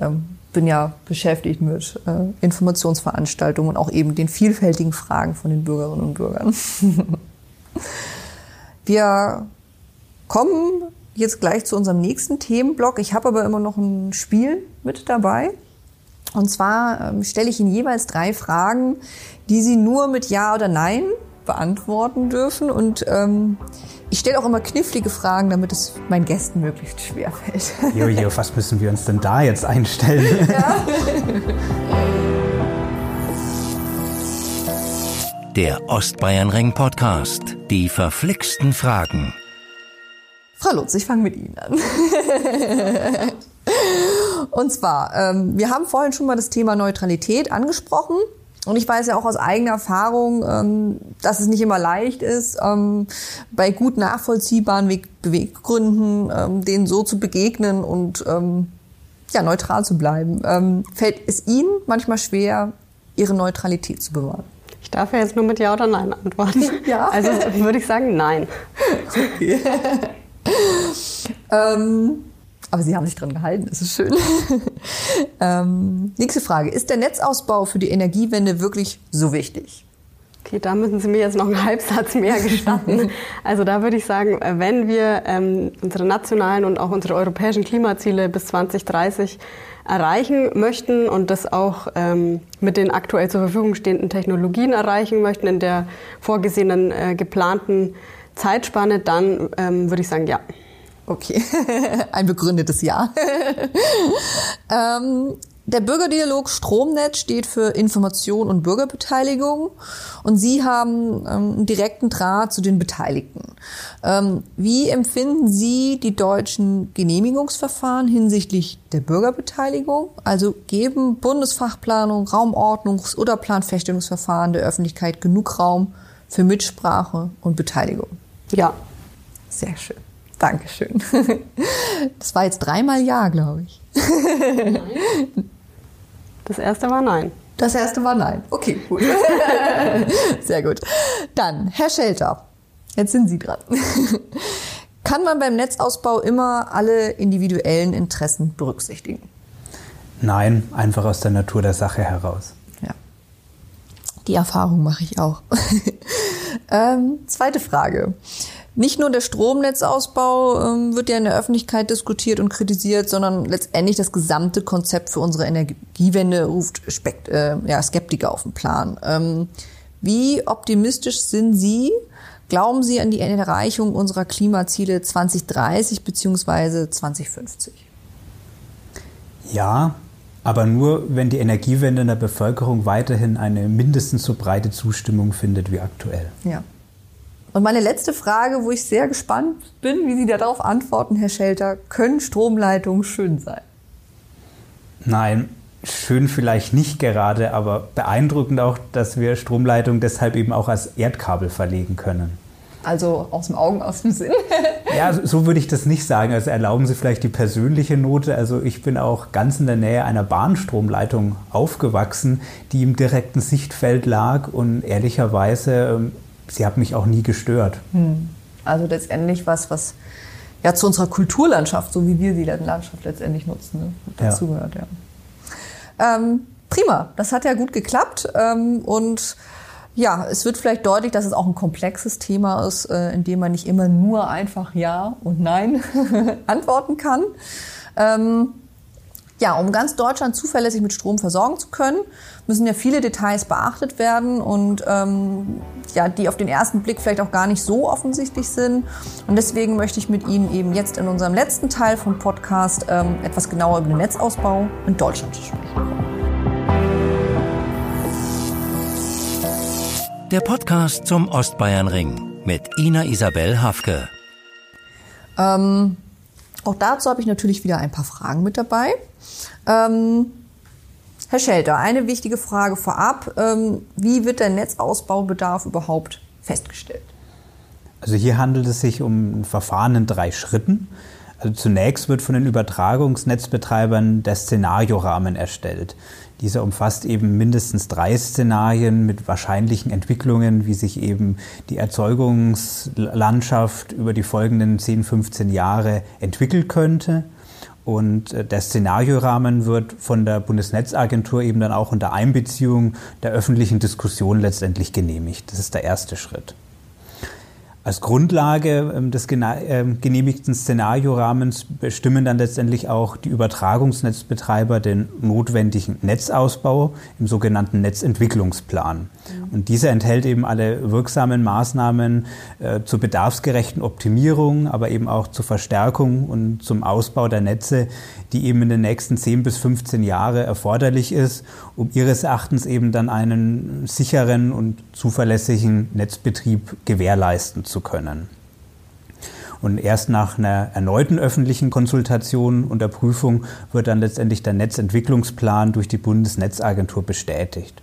bin ja beschäftigt mit äh, Informationsveranstaltungen und auch eben den vielfältigen Fragen von den Bürgerinnen und Bürgern. Wir kommen jetzt gleich zu unserem nächsten Themenblock. Ich habe aber immer noch ein Spiel mit dabei. Und zwar ähm, stelle ich Ihnen jeweils drei Fragen, die Sie nur mit Ja oder Nein beantworten dürfen. Und ähm, ich stelle auch immer knifflige Fragen, damit es meinen Gästen möglichst schwer fällt. Jojo, was müssen wir uns denn da jetzt einstellen? Ja. Der Ostbayernring Podcast. Die verflixten Fragen. Frau Lutz, ich fange mit Ihnen an. Und zwar, ähm, wir haben vorhin schon mal das Thema Neutralität angesprochen. Und ich weiß ja auch aus eigener Erfahrung, ähm, dass es nicht immer leicht ist, ähm, bei gut nachvollziehbaren Beweggründen ähm, denen so zu begegnen und ja, neutral zu bleiben. Fällt es Ihnen manchmal schwer, Ihre Neutralität zu bewahren? Ich darf ja jetzt nur mit Ja oder Nein antworten. Ja. Also würde ich sagen Nein. Okay. ähm, aber Sie haben sich dran gehalten, das ist schön. ähm, nächste Frage. Ist der Netzausbau für die Energiewende wirklich so wichtig? Okay, da müssen Sie mir jetzt noch einen Halbsatz mehr gestatten. also da würde ich sagen, wenn wir ähm, unsere nationalen und auch unsere europäischen Klimaziele bis 2030 erreichen möchten und das auch ähm, mit den aktuell zur Verfügung stehenden Technologien erreichen möchten in der vorgesehenen äh, geplanten Zeitspanne, dann ähm, würde ich sagen, ja. Okay, ein begründetes Ja. ähm, der Bürgerdialog Stromnetz steht für Information und Bürgerbeteiligung und Sie haben ähm, einen direkten Draht zu den Beteiligten. Ähm, wie empfinden Sie die deutschen Genehmigungsverfahren hinsichtlich der Bürgerbeteiligung? Also geben Bundesfachplanung, Raumordnungs- oder Planfeststellungsverfahren der Öffentlichkeit genug Raum für Mitsprache und Beteiligung? Ja. Sehr schön. Dankeschön. Das war jetzt dreimal Ja, glaube ich. Nein. Das erste war Nein. Das erste war Nein. Okay, gut. Sehr gut. Dann, Herr Schelter, jetzt sind Sie dran. Kann man beim Netzausbau immer alle individuellen Interessen berücksichtigen? Nein, einfach aus der Natur der Sache heraus. Ja. Die Erfahrung mache ich auch. ähm, zweite Frage. Nicht nur der Stromnetzausbau ähm, wird ja in der Öffentlichkeit diskutiert und kritisiert, sondern letztendlich das gesamte Konzept für unsere Energiewende ruft Spekt äh, ja, Skeptiker auf den Plan. Ähm, wie optimistisch sind Sie? Glauben Sie an die Erreichung unserer Klimaziele 2030 bzw. 2050? Ja, aber nur, wenn die Energiewende in der Bevölkerung weiterhin eine mindestens so breite Zustimmung findet wie aktuell. Ja. Und meine letzte Frage, wo ich sehr gespannt bin, wie Sie darauf antworten, Herr Schelter, können Stromleitungen schön sein? Nein, schön vielleicht nicht gerade, aber beeindruckend auch, dass wir Stromleitungen deshalb eben auch als Erdkabel verlegen können. Also aus dem Augen, aus dem Sinn. ja, so würde ich das nicht sagen. Also erlauben Sie vielleicht die persönliche Note. Also ich bin auch ganz in der Nähe einer Bahnstromleitung aufgewachsen, die im direkten Sichtfeld lag und ehrlicherweise ähm, sie hat mich auch nie gestört. Hm. Also letztendlich was, was ja zu unserer Kulturlandschaft, so wie wir die Landschaft letztendlich nutzen, ne? dazu ja. gehört. Ja. Ähm, prima, das hat ja gut geklappt ähm, und ja, es wird vielleicht deutlich, dass es auch ein komplexes Thema ist, äh, in dem man nicht immer nur einfach Ja und Nein antworten kann. Ähm, ja, um ganz Deutschland zuverlässig mit Strom versorgen zu können, müssen ja viele Details beachtet werden und ähm, ja, die auf den ersten Blick vielleicht auch gar nicht so offensichtlich sind. Und deswegen möchte ich mit Ihnen eben jetzt in unserem letzten Teil vom Podcast ähm, etwas genauer über den Netzausbau in Deutschland sprechen. Der Podcast zum Ostbayernring mit Ina Isabel Hafke. Ähm, auch dazu habe ich natürlich wieder ein paar Fragen mit dabei. Ähm, Herr Schelter, eine wichtige Frage vorab. Ähm, wie wird der Netzausbaubedarf überhaupt festgestellt? Also hier handelt es sich um ein Verfahren in drei Schritten. Also zunächst wird von den Übertragungsnetzbetreibern der Szenariorahmen erstellt. Dieser umfasst eben mindestens drei Szenarien mit wahrscheinlichen Entwicklungen, wie sich eben die Erzeugungslandschaft über die folgenden 10, 15 Jahre entwickeln könnte. Und äh, der Szenariorahmen wird von der Bundesnetzagentur eben dann auch unter Einbeziehung der öffentlichen Diskussion letztendlich genehmigt. Das ist der erste Schritt. Als Grundlage ähm, des ähm, genehmigten Szenariorahmens bestimmen dann letztendlich auch die Übertragungsnetzbetreiber den notwendigen Netzausbau im sogenannten Netzentwicklungsplan. Mhm. Und dieser enthält eben alle wirksamen Maßnahmen äh, zur bedarfsgerechten Optimierung, aber eben auch zur Verstärkung und zum Ausbau der Netze, die eben in den nächsten 10 bis 15 Jahre erforderlich ist, um ihres Erachtens eben dann einen sicheren und zuverlässigen Netzbetrieb gewährleisten zu können. Und erst nach einer erneuten öffentlichen Konsultation und der Prüfung wird dann letztendlich der Netzentwicklungsplan durch die Bundesnetzagentur bestätigt.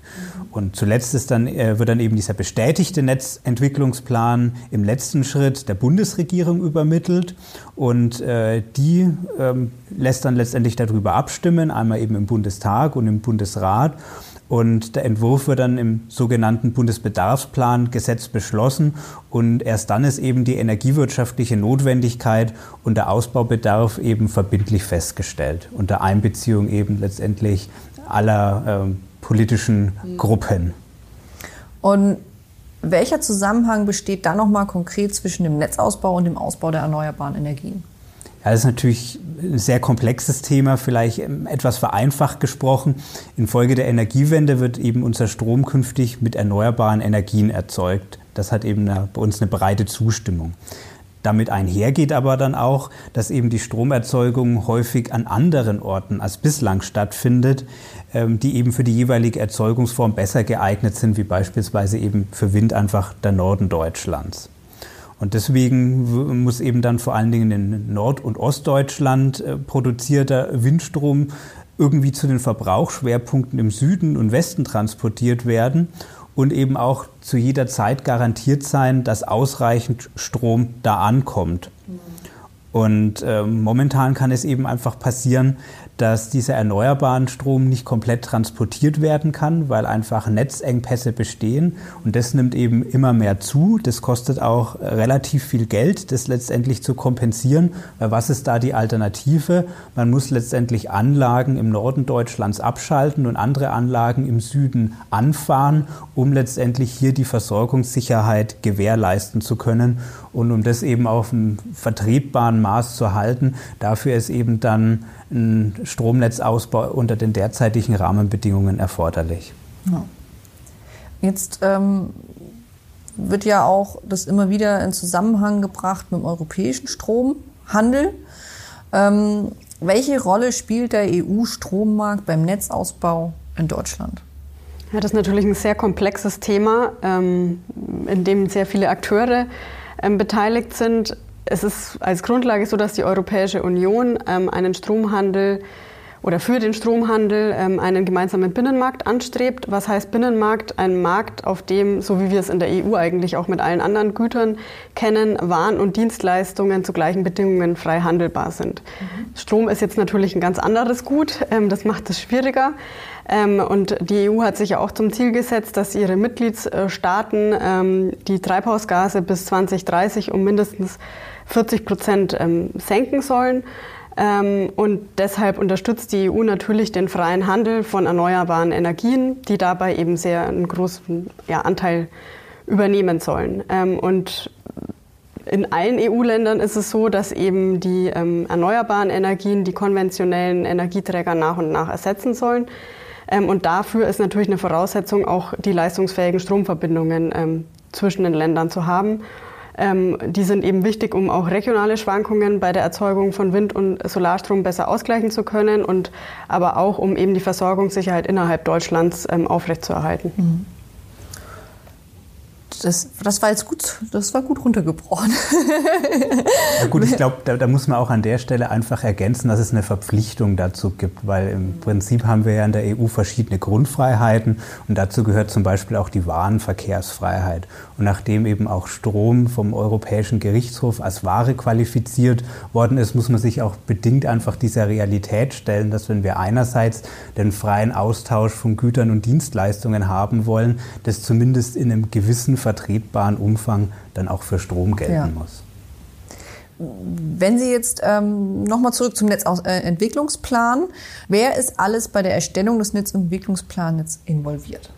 Und zuletzt ist dann, äh, wird dann eben dieser bestätigte Netzentwicklungsplan im letzten Schritt der Bundesregierung übermittelt und äh, die ähm, lässt dann letztendlich darüber abstimmen, einmal eben im Bundestag und im Bundesrat. Und der Entwurf wird dann im sogenannten Bundesbedarfsplan Gesetz beschlossen. Und erst dann ist eben die energiewirtschaftliche Notwendigkeit und der Ausbaubedarf eben verbindlich festgestellt. Unter Einbeziehung eben letztendlich aller äh, politischen Gruppen. Und welcher Zusammenhang besteht da nochmal konkret zwischen dem Netzausbau und dem Ausbau der erneuerbaren Energien? Ja, das ist natürlich ein sehr komplexes Thema, vielleicht etwas vereinfacht gesprochen. Infolge der Energiewende wird eben unser Strom künftig mit erneuerbaren Energien erzeugt. Das hat eben eine, bei uns eine breite Zustimmung. Damit einhergeht aber dann auch, dass eben die Stromerzeugung häufig an anderen Orten als bislang stattfindet, ähm, die eben für die jeweilige Erzeugungsform besser geeignet sind, wie beispielsweise eben für Wind einfach der Norden Deutschlands. Und deswegen muss eben dann vor allen Dingen in Nord- und Ostdeutschland äh, produzierter Windstrom irgendwie zu den Verbrauchsschwerpunkten im Süden und Westen transportiert werden und eben auch zu jeder Zeit garantiert sein, dass ausreichend Strom da ankommt. Mhm. Und äh, momentan kann es eben einfach passieren, dass dieser erneuerbaren Strom nicht komplett transportiert werden kann, weil einfach Netzengpässe bestehen. Und das nimmt eben immer mehr zu. Das kostet auch relativ viel Geld, das letztendlich zu kompensieren. Weil was ist da die Alternative? Man muss letztendlich Anlagen im Norden Deutschlands abschalten und andere Anlagen im Süden anfahren, um letztendlich hier die Versorgungssicherheit gewährleisten zu können. Und um das eben auf einem vertretbaren Maß zu halten, dafür ist eben dann ein Stromnetzausbau unter den derzeitigen Rahmenbedingungen erforderlich. Ja. Jetzt ähm, wird ja auch das immer wieder in Zusammenhang gebracht mit dem europäischen Stromhandel. Ähm, welche Rolle spielt der EU-Strommarkt beim Netzausbau in Deutschland? Ja, das ist natürlich ein sehr komplexes Thema, ähm, in dem sehr viele Akteure ähm, beteiligt sind es ist als Grundlage so, dass die Europäische Union ähm, einen Stromhandel oder für den Stromhandel ähm, einen gemeinsamen Binnenmarkt anstrebt. Was heißt Binnenmarkt? Ein Markt, auf dem, so wie wir es in der EU eigentlich auch mit allen anderen Gütern kennen, Waren und Dienstleistungen zu gleichen Bedingungen frei handelbar sind. Mhm. Strom ist jetzt natürlich ein ganz anderes Gut. Ähm, das macht es schwieriger. Ähm, und die EU hat sich ja auch zum Ziel gesetzt, dass ihre Mitgliedstaaten ähm, die Treibhausgase bis 2030 um mindestens 40 Prozent ähm, senken sollen. Und deshalb unterstützt die EU natürlich den freien Handel von erneuerbaren Energien, die dabei eben sehr einen großen ja, Anteil übernehmen sollen. Und in allen EU-Ländern ist es so, dass eben die erneuerbaren Energien die konventionellen Energieträger nach und nach ersetzen sollen. Ähm, und dafür ist natürlich eine Voraussetzung, auch die leistungsfähigen Stromverbindungen ähm, zwischen den Ländern zu haben. Ähm, die sind eben wichtig, um auch regionale Schwankungen bei der Erzeugung von Wind- und Solarstrom besser ausgleichen zu können und aber auch, um eben die Versorgungssicherheit innerhalb Deutschlands ähm, aufrechtzuerhalten. Mhm das, das war jetzt gut, das war gut runtergebrochen. Ja gut, ich glaube, da, da, muss man auch an der Stelle einfach ergänzen, dass es eine Verpflichtung dazu gibt, weil im Prinzip haben wir ja in der EU verschiedene Grundfreiheiten und dazu gehört zum Beispiel auch die Warenverkehrsfreiheit. Und nachdem eben auch Strom vom Europäischen Gerichtshof als Ware qualifiziert worden ist, muss man sich auch bedingt einfach dieser Realität stellen, dass wenn wir einerseits den freien Austausch von Gütern und Dienstleistungen haben wollen, das zumindest in einem gewissen vertretbaren Umfang dann auch für Strom gelten ja. muss. Wenn Sie jetzt ähm, nochmal zurück zum Netzentwicklungsplan, wer ist alles bei der Erstellung des Netzentwicklungsplans involviert?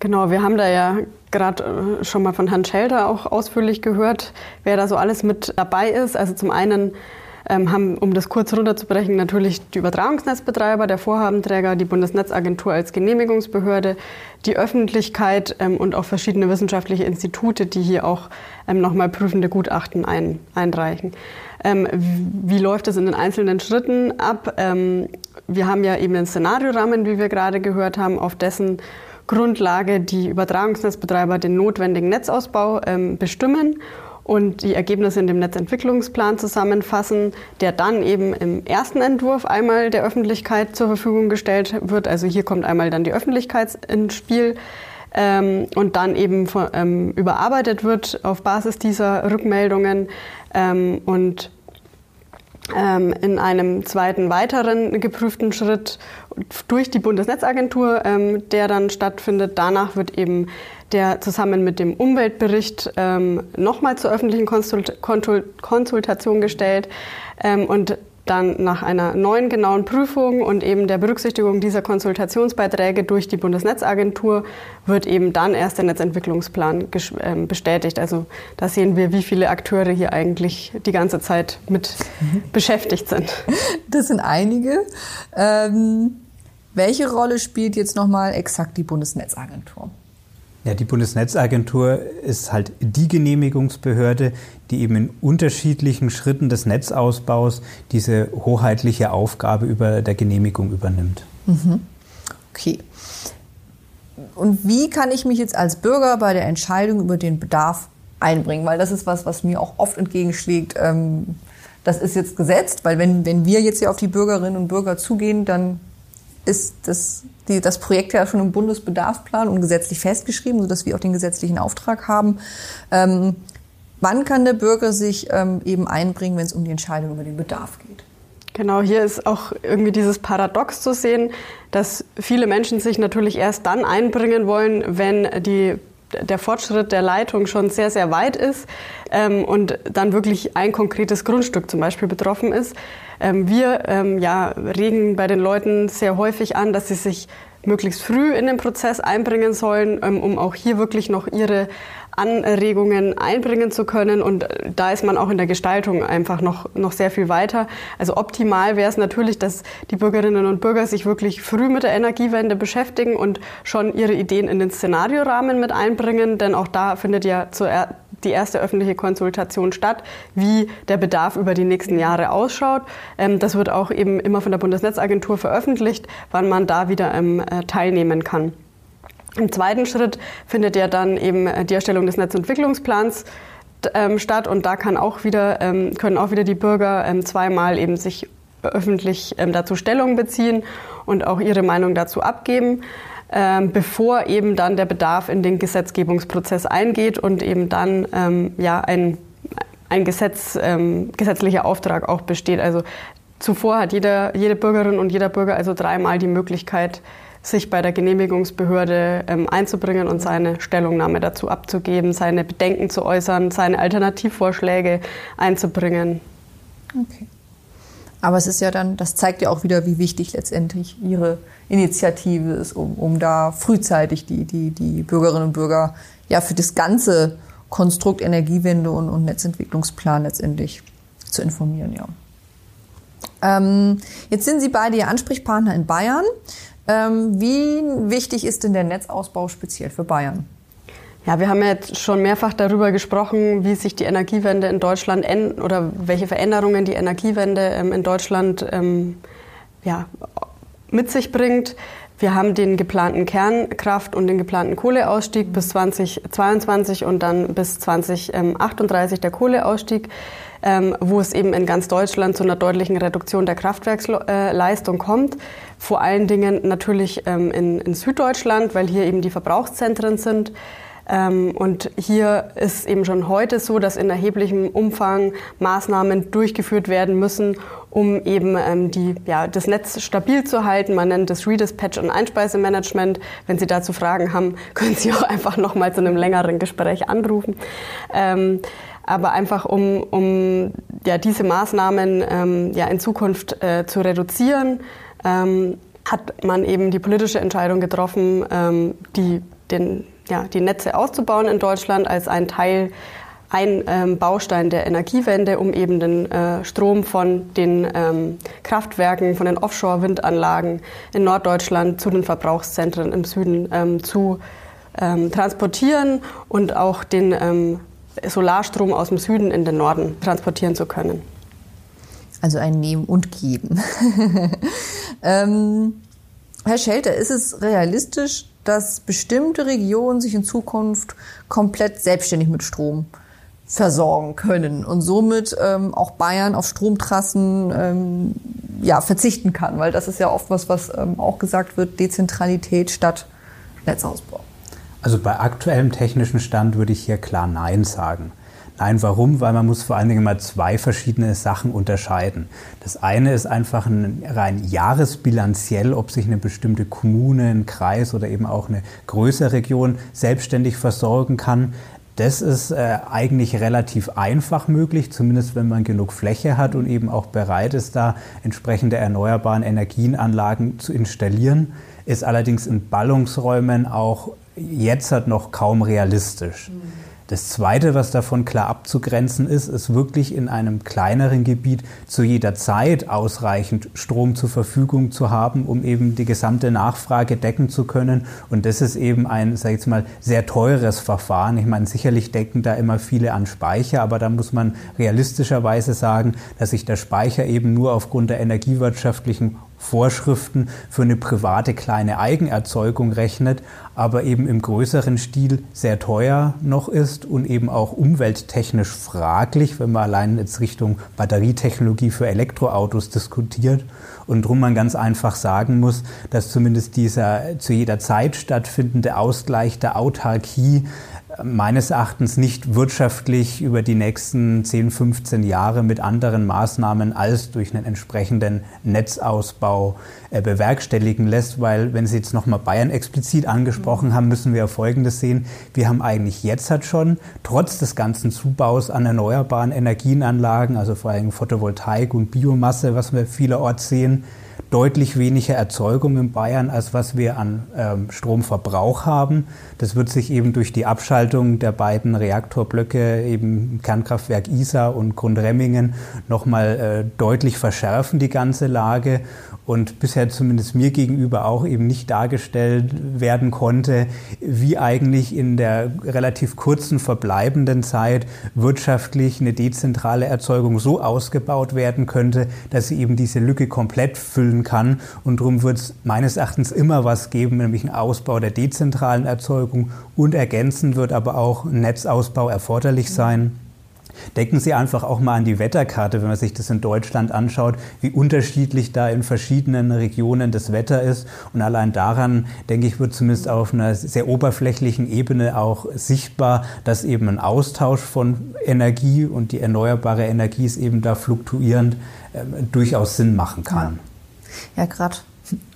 Genau, wir haben da ja gerade äh, schon mal von Herrn Schelder auch ausführlich gehört, wer da so alles mit dabei ist. Also zum einen ähm, haben, um das kurz runterzubrechen, natürlich die Übertragungsnetzbetreiber, der Vorhabenträger, die Bundesnetzagentur als Genehmigungsbehörde, die Öffentlichkeit ähm, und auch verschiedene wissenschaftliche Institute, die hier auch ähm, nochmal prüfende Gutachten ein, einreichen. Ähm, wie läuft das in den einzelnen Schritten ab? Ähm, wir haben ja eben einen Szenariorahmen, wie wir gerade gehört haben, auf dessen Grundlage die Übertragungsnetzbetreiber den notwendigen Netzausbau ähm, bestimmen und die Ergebnisse in dem Netzentwicklungsplan zusammenfassen, der dann eben im ersten Entwurf einmal der Öffentlichkeit zur Verfügung gestellt wird. Also hier kommt einmal dann die Öffentlichkeit ins Spiel ähm, und dann eben von, ähm, überarbeitet wird auf Basis dieser Rückmeldungen ähm, und in einem zweiten weiteren geprüften Schritt durch die Bundesnetzagentur, ähm, der dann stattfindet. Danach wird eben der zusammen mit dem Umweltbericht ähm, nochmal zur öffentlichen Konsult Konsultation gestellt. Ähm, und dann nach einer neuen genauen Prüfung und eben der Berücksichtigung dieser Konsultationsbeiträge durch die Bundesnetzagentur wird eben dann erst der Netzentwicklungsplan ähm, bestätigt. Also da sehen wir, wie viele Akteure hier eigentlich die ganze Zeit mit mhm. beschäftigt sind. Das sind einige. Ähm, welche Rolle spielt jetzt nochmal exakt die Bundesnetzagentur? Ja, die Bundesnetzagentur ist halt die Genehmigungsbehörde, die eben in unterschiedlichen Schritten des Netzausbaus diese hoheitliche Aufgabe über der Genehmigung übernimmt. Mhm. Okay. Und wie kann ich mich jetzt als Bürger bei der Entscheidung über den Bedarf einbringen? Weil das ist was, was mir auch oft entgegenschlägt. Ähm, das ist jetzt gesetzt, weil wenn, wenn wir jetzt hier auf die Bürgerinnen und Bürger zugehen, dann ist das, die, das Projekt ja schon im Bundesbedarfsplan und gesetzlich festgeschrieben, sodass wir auch den gesetzlichen Auftrag haben. Ähm, wann kann der Bürger sich ähm, eben einbringen, wenn es um die Entscheidung über den Bedarf geht? Genau, hier ist auch irgendwie dieses Paradox zu sehen, dass viele Menschen sich natürlich erst dann einbringen wollen, wenn die der Fortschritt der Leitung schon sehr, sehr weit ist ähm, und dann wirklich ein konkretes Grundstück zum Beispiel betroffen ist. Ähm, wir ähm, ja, regen bei den Leuten sehr häufig an, dass sie sich möglichst früh in den Prozess einbringen sollen, ähm, um auch hier wirklich noch ihre Anregungen einbringen zu können. Und äh, da ist man auch in der Gestaltung einfach noch, noch sehr viel weiter. Also optimal wäre es natürlich, dass die Bürgerinnen und Bürger sich wirklich früh mit der Energiewende beschäftigen und schon ihre Ideen in den Szenariorahmen mit einbringen. Denn auch da findet ja zuerst die erste öffentliche Konsultation statt, wie der Bedarf über die nächsten Jahre ausschaut. Ähm, das wird auch eben immer von der Bundesnetzagentur veröffentlicht, wann man da wieder ähm, äh, teilnehmen kann. Im zweiten Schritt findet ja dann eben äh, die Erstellung des Netzentwicklungsplans ähm, statt und da kann auch wieder, können auch wieder die Bürger zweimal eben sich öffentlich dazu Stellung beziehen und auch ihre Meinung dazu abgeben ähm, bevor eben dann der Bedarf in den Gesetzgebungsprozess eingeht und eben dann ähm, ja ein, ein Gesetz, ähm, gesetzlicher Auftrag auch besteht. Also zuvor hat jeder, jede Bürgerin und jeder Bürger also dreimal die Möglichkeit, sich bei der Genehmigungsbehörde ähm, einzubringen und seine Stellungnahme dazu abzugeben, seine Bedenken zu äußern, seine Alternativvorschläge einzubringen. Okay. Aber es ist ja dann, das zeigt ja auch wieder, wie wichtig letztendlich Ihre Initiative ist, um, um da frühzeitig die, die, die Bürgerinnen und Bürger ja für das ganze Konstrukt Energiewende und, und Netzentwicklungsplan letztendlich zu informieren, ja. Ähm, jetzt sind Sie beide Ihr Ansprechpartner in Bayern. Ähm, wie wichtig ist denn der Netzausbau speziell für Bayern? Ja, wir haben jetzt schon mehrfach darüber gesprochen, wie sich die Energiewende in Deutschland oder welche Veränderungen die Energiewende ähm, in Deutschland ähm, ja, mit sich bringt. Wir haben den geplanten Kernkraft- und den geplanten Kohleausstieg bis 2022 und dann bis 2038 der Kohleausstieg, ähm, wo es eben in ganz Deutschland zu einer deutlichen Reduktion der Kraftwerksleistung kommt. Vor allen Dingen natürlich in, in Süddeutschland, weil hier eben die Verbrauchszentren sind. Ähm, und hier ist eben schon heute so, dass in erheblichem Umfang Maßnahmen durchgeführt werden müssen, um eben ähm, die, ja, das Netz stabil zu halten. Man nennt das Redispatch und Einspeisemanagement. Wenn Sie dazu Fragen haben, können Sie auch einfach noch mal zu einem längeren Gespräch anrufen. Aber einfach um, um ja, diese Maßnahmen ähm, ja, in Zukunft äh, zu reduzieren, ähm, hat man eben die politische Entscheidung getroffen, ähm, die den ja, die Netze auszubauen in Deutschland als ein Teil, ein ähm, Baustein der Energiewende, um eben den äh, Strom von den ähm, Kraftwerken, von den Offshore-Windanlagen in Norddeutschland zu den Verbrauchszentren im Süden ähm, zu transportieren und auch den Solarstrom aus dem Süden in den Norden transportieren zu können. Also ein Nehmen und Geben. Ähm, Herr Schelter, ist es realistisch, dass bestimmte Regionen sich in Zukunft komplett selbstständig mit Strom versorgen können und somit ähm, auch Bayern auf Stromtrassen ähm, ja, verzichten kann, weil das ist ja oft was, was ähm, auch gesagt wird, Dezentralität statt Netzausbau. Also bei aktuellem technischen Stand würde ich hier klar Nein sagen. Nein, warum? Weil man muss vor allen Dingen mal zwei verschiedene Sachen unterscheiden. Das eine ist einfach ein rein jahresbilanziell, ob sich eine bestimmte Kommune, ein Kreis oder eben auch eine größere Region selbstständig versorgen kann. Das ist äh, eigentlich relativ einfach möglich, zumindest wenn man genug Fläche hat und eben auch bereit ist, da entsprechende erneuerbaren Energienanlagen zu installieren. Ist allerdings in Ballungsräumen auch jetzt halt noch kaum realistisch. Mhm. Das Zweite, was davon klar abzugrenzen ist, ist wirklich in einem kleineren Gebiet zu jeder Zeit ausreichend Strom zur Verfügung zu haben, um eben die gesamte Nachfrage decken zu können. Und das ist eben ein, sag ich jetzt mal, sehr teures Verfahren. Ich meine, sicherlich decken da immer viele an Speicher, aber da muss man realistischerweise sagen, dass sich der Speicher eben nur aufgrund der energiewirtschaftlichen Vorschriften für eine private kleine Eigenerzeugung rechnet, aber eben im größeren Stil sehr teuer noch ist und eben auch umwelttechnisch fraglich, wenn man allein jetzt Richtung Batterietechnologie für Elektroautos diskutiert. Und drum man ganz einfach sagen muss, dass zumindest dieser zu jeder Zeit stattfindende Ausgleich der Autarkie meines Erachtens nicht wirtschaftlich über die nächsten 10, 15 Jahre mit anderen Maßnahmen als durch einen entsprechenden Netzausbau äh, bewerkstelligen lässt, weil wenn Sie jetzt nochmal Bayern explizit angesprochen haben, müssen wir Folgendes sehen. Wir haben eigentlich jetzt halt schon, trotz des ganzen Zubaus an erneuerbaren Energienanlagen, also vor allem Photovoltaik und Biomasse, was wir vielerorts sehen, deutlich weniger Erzeugung in Bayern, als was wir an ähm, Stromverbrauch haben. Das wird sich eben durch die Abschaltung der beiden Reaktorblöcke, eben Kernkraftwerk Isar und Grundremmingen, nochmal äh, deutlich verschärfen, die ganze Lage und bisher zumindest mir gegenüber auch eben nicht dargestellt werden konnte, wie eigentlich in der relativ kurzen verbleibenden Zeit wirtschaftlich eine dezentrale Erzeugung so ausgebaut werden könnte, dass sie eben diese Lücke komplett füllen kann. Und darum wird es meines Erachtens immer was geben, nämlich einen Ausbau der dezentralen Erzeugung und ergänzend wird aber auch ein Netzausbau erforderlich sein. Denken Sie einfach auch mal an die Wetterkarte, wenn man sich das in Deutschland anschaut, wie unterschiedlich da in verschiedenen Regionen das Wetter ist. Und allein daran, denke ich, wird zumindest auf einer sehr oberflächlichen Ebene auch sichtbar, dass eben ein Austausch von Energie und die erneuerbare Energie ist eben da fluktuierend äh, durchaus Sinn machen kann. Ja, ja gerade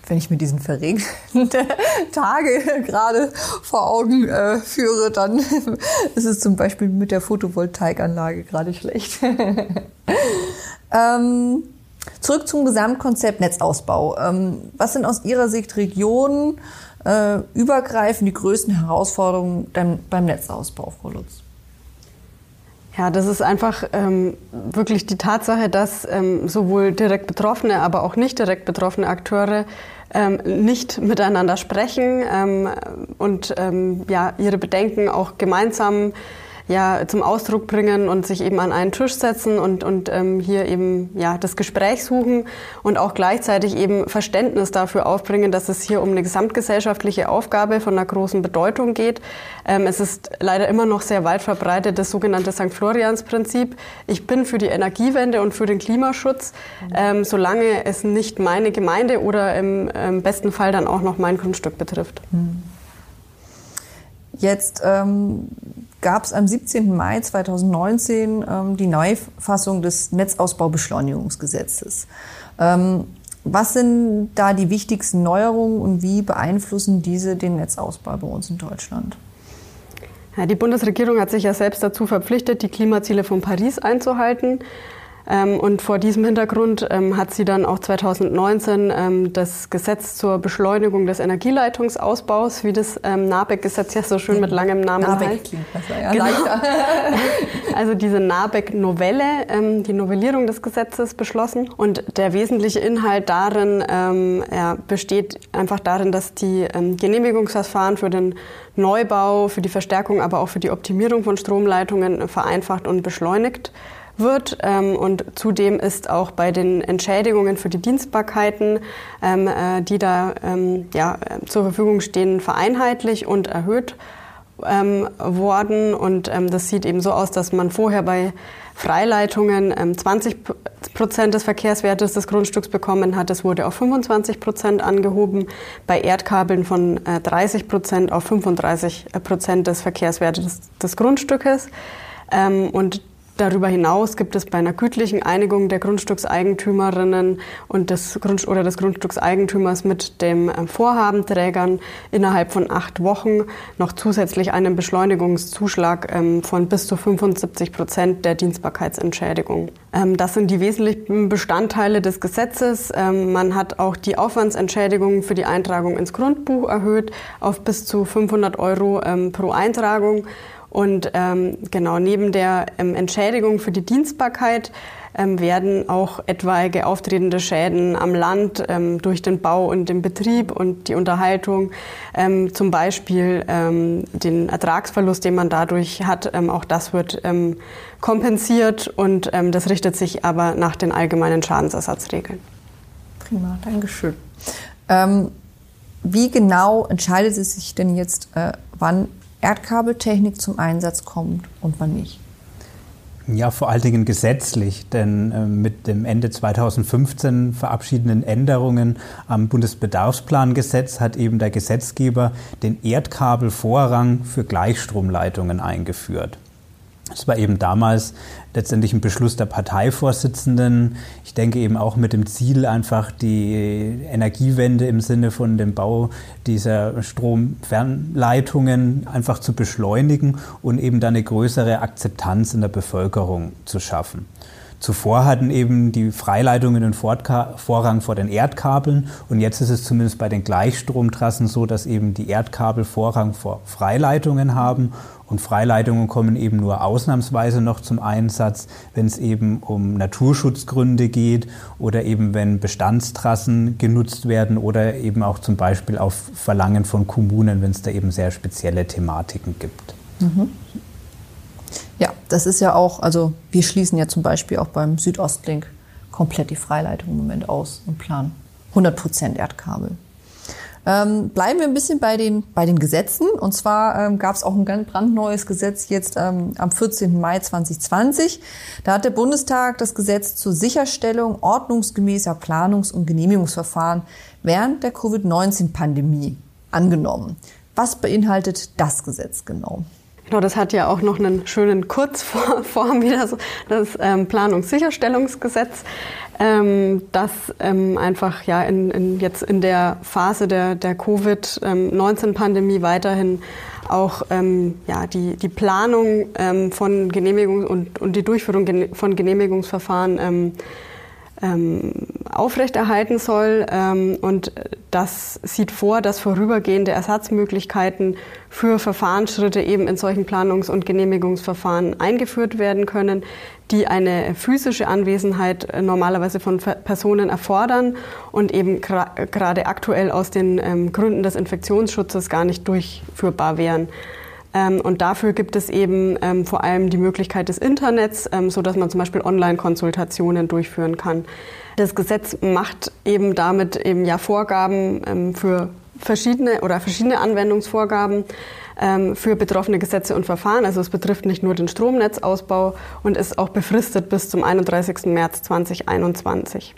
wenn ich mir diesen verregneten Tage gerade vor Augen äh, führe, dann ist es zum Beispiel mit der Photovoltaikanlage gerade schlecht. ähm, zurück zum Gesamtkonzept Netzausbau. Ähm, was sind aus Ihrer Sicht Regionen äh, übergreifend die größten Herausforderungen beim, beim Netzausbau, Frau Lutz? Ja, das ist einfach ähm, wirklich die Tatsache, dass ähm, sowohl direkt betroffene, aber auch nicht direkt betroffene Akteure ähm, nicht miteinander sprechen ähm, und ähm, ja, ihre Bedenken auch gemeinsam ja, zum Ausdruck bringen und sich eben an einen Tisch setzen und, und ähm, hier eben ja, das Gespräch suchen und auch gleichzeitig eben Verständnis dafür aufbringen, dass es hier um eine gesamtgesellschaftliche Aufgabe von einer großen Bedeutung geht. Ähm, es ist leider immer noch sehr weit verbreitet das sogenannte St. Florians-Prinzip. Ich bin für die Energiewende und für den Klimaschutz, ähm, solange es nicht meine Gemeinde oder im, im besten Fall dann auch noch mein Grundstück betrifft. Jetzt ähm, gab es am 17. Mai 2019 ähm, die Neufassung des Netzausbaubeschleunigungsgesetzes. Ähm, was sind da die wichtigsten Neuerungen und wie beeinflussen diese den Netzausbau bei uns in Deutschland? Ja, die Bundesregierung hat sich ja selbst dazu verpflichtet, die Klimaziele von Paris einzuhalten. Ähm, und vor diesem Hintergrund ähm, hat sie dann auch 2019 ähm, das Gesetz zur Beschleunigung des Energieleitungsausbaus, wie das NABEC-Gesetz ja so schön mit langem Namen NABEC heißt. Klingt besser, ja. Genau. also diese NABEC-Novelle, die Novellierung des Gesetzes beschlossen. Und der wesentliche Inhalt darin ja, besteht einfach darin, dass die Genehmigungsverfahren für den Neubau, für die Verstärkung, aber auch für die Optimierung von Stromleitungen vereinfacht und beschleunigt wird. Ähm, und zudem ist auch bei den Entschädigungen für die Dienstbarkeiten, ähm, äh, die da ähm, ja, zur Verfügung stehen, vereinheitlich und erhöht ähm, worden und ähm, das sieht eben so aus, dass man vorher bei Freileitungen ähm, 20 Prozent des Verkehrswertes des Grundstücks bekommen hat. Das wurde auf 25 Prozent angehoben, bei Erdkabeln von äh, 30 Prozent auf 35 Prozent des Verkehrswertes des, des Grundstückes. Und Darüber hinaus gibt es bei einer gütlichen Einigung der Grundstückseigentümerinnen und des Grund oder des Grundstückseigentümers mit dem äh, Vorhabenträgern innerhalb von acht Wochen noch zusätzlich einen Beschleunigungszuschlag ähm, von bis zu 75 Prozent der Dienstbarkeitsentschädigung. Ähm, das sind die wesentlichen Bestandteile des Gesetzes. Ähm, man hat auch die Aufwandsentschädigung für die Eintragung ins Grundbuch erhöht auf bis zu 500 Euro pro Eintragung. Und ähm, genau neben der ähm, Entschädigung für die Dienstbarkeit ähm, werden auch etwaige auftretende Schäden am Land ähm, durch den Bau und den Betrieb und die Unterhaltung, ähm, zum Beispiel ähm, den Ertragsverlust, den man dadurch hat, ähm, auch das wird ähm, kompensiert und ähm, das richtet sich aber nach den allgemeinen Schadensersatzregeln. Prima, Dankeschön. Ähm, wie genau entscheidet es sich denn jetzt, äh, wann Erdkabeltechnik zum Einsatz kommt und wann nicht? Ja, vor allen Dingen gesetzlich, denn äh, mit dem Ende 2015 verabschiedeten Änderungen am Bundesbedarfsplangesetz hat eben der Gesetzgeber den Erdkabelvorrang für Gleichstromleitungen eingeführt. Es war eben damals letztendlich ein Beschluss der Parteivorsitzenden. Ich denke eben auch mit dem Ziel, einfach die Energiewende im Sinne von dem Bau dieser Stromfernleitungen einfach zu beschleunigen und eben dann eine größere Akzeptanz in der Bevölkerung zu schaffen. Zuvor hatten eben die Freileitungen den Vorrang vor den Erdkabeln und jetzt ist es zumindest bei den Gleichstromtrassen so, dass eben die Erdkabel Vorrang vor Freileitungen haben und Freileitungen kommen eben nur ausnahmsweise noch zum Einsatz, wenn es eben um Naturschutzgründe geht oder eben wenn Bestandstrassen genutzt werden oder eben auch zum Beispiel auf Verlangen von Kommunen, wenn es da eben sehr spezielle Thematiken gibt. Mhm. Ja, das ist ja auch, also wir schließen ja zum Beispiel auch beim Südostlink komplett die Freileitung im Moment aus und planen 100 Prozent Erdkabel. Ähm, bleiben wir ein bisschen bei den, bei den Gesetzen. Und zwar ähm, gab es auch ein ganz brandneues Gesetz jetzt ähm, am 14. Mai 2020. Da hat der Bundestag das Gesetz zur Sicherstellung ordnungsgemäßer Planungs- und Genehmigungsverfahren während der Covid-19-Pandemie angenommen. Was beinhaltet das Gesetz genau? Genau, das hat ja auch noch einen schönen Kurzform wie das, das ähm, Planungssicherstellungsgesetz, ähm, das ähm, einfach ja in, in, jetzt in der Phase der, der Covid-19-Pandemie weiterhin auch ähm, ja, die, die Planung ähm, von Genehmigungs- und, und die Durchführung von Genehmigungsverfahren ähm, aufrechterhalten soll. Ähm, und das sieht vor, dass vorübergehende Ersatzmöglichkeiten für Verfahrensschritte eben in solchen Planungs- und Genehmigungsverfahren eingeführt werden können, die eine physische Anwesenheit äh, normalerweise von Personen erfordern und eben gerade aktuell aus den ähm, Gründen des Infektionsschutzes gar nicht durchführbar wären. Ähm, und dafür gibt es eben ähm, vor allem die Möglichkeit des Internets, ähm, so dass man zum Beispiel Online-Konsultationen durchführen kann. Das Gesetz macht eben damit eben ja Vorgaben für verschiedene oder verschiedene Anwendungsvorgaben für betroffene Gesetze und Verfahren. Also es betrifft nicht nur den Stromnetzausbau und ist auch befristet bis zum 31. März 2021.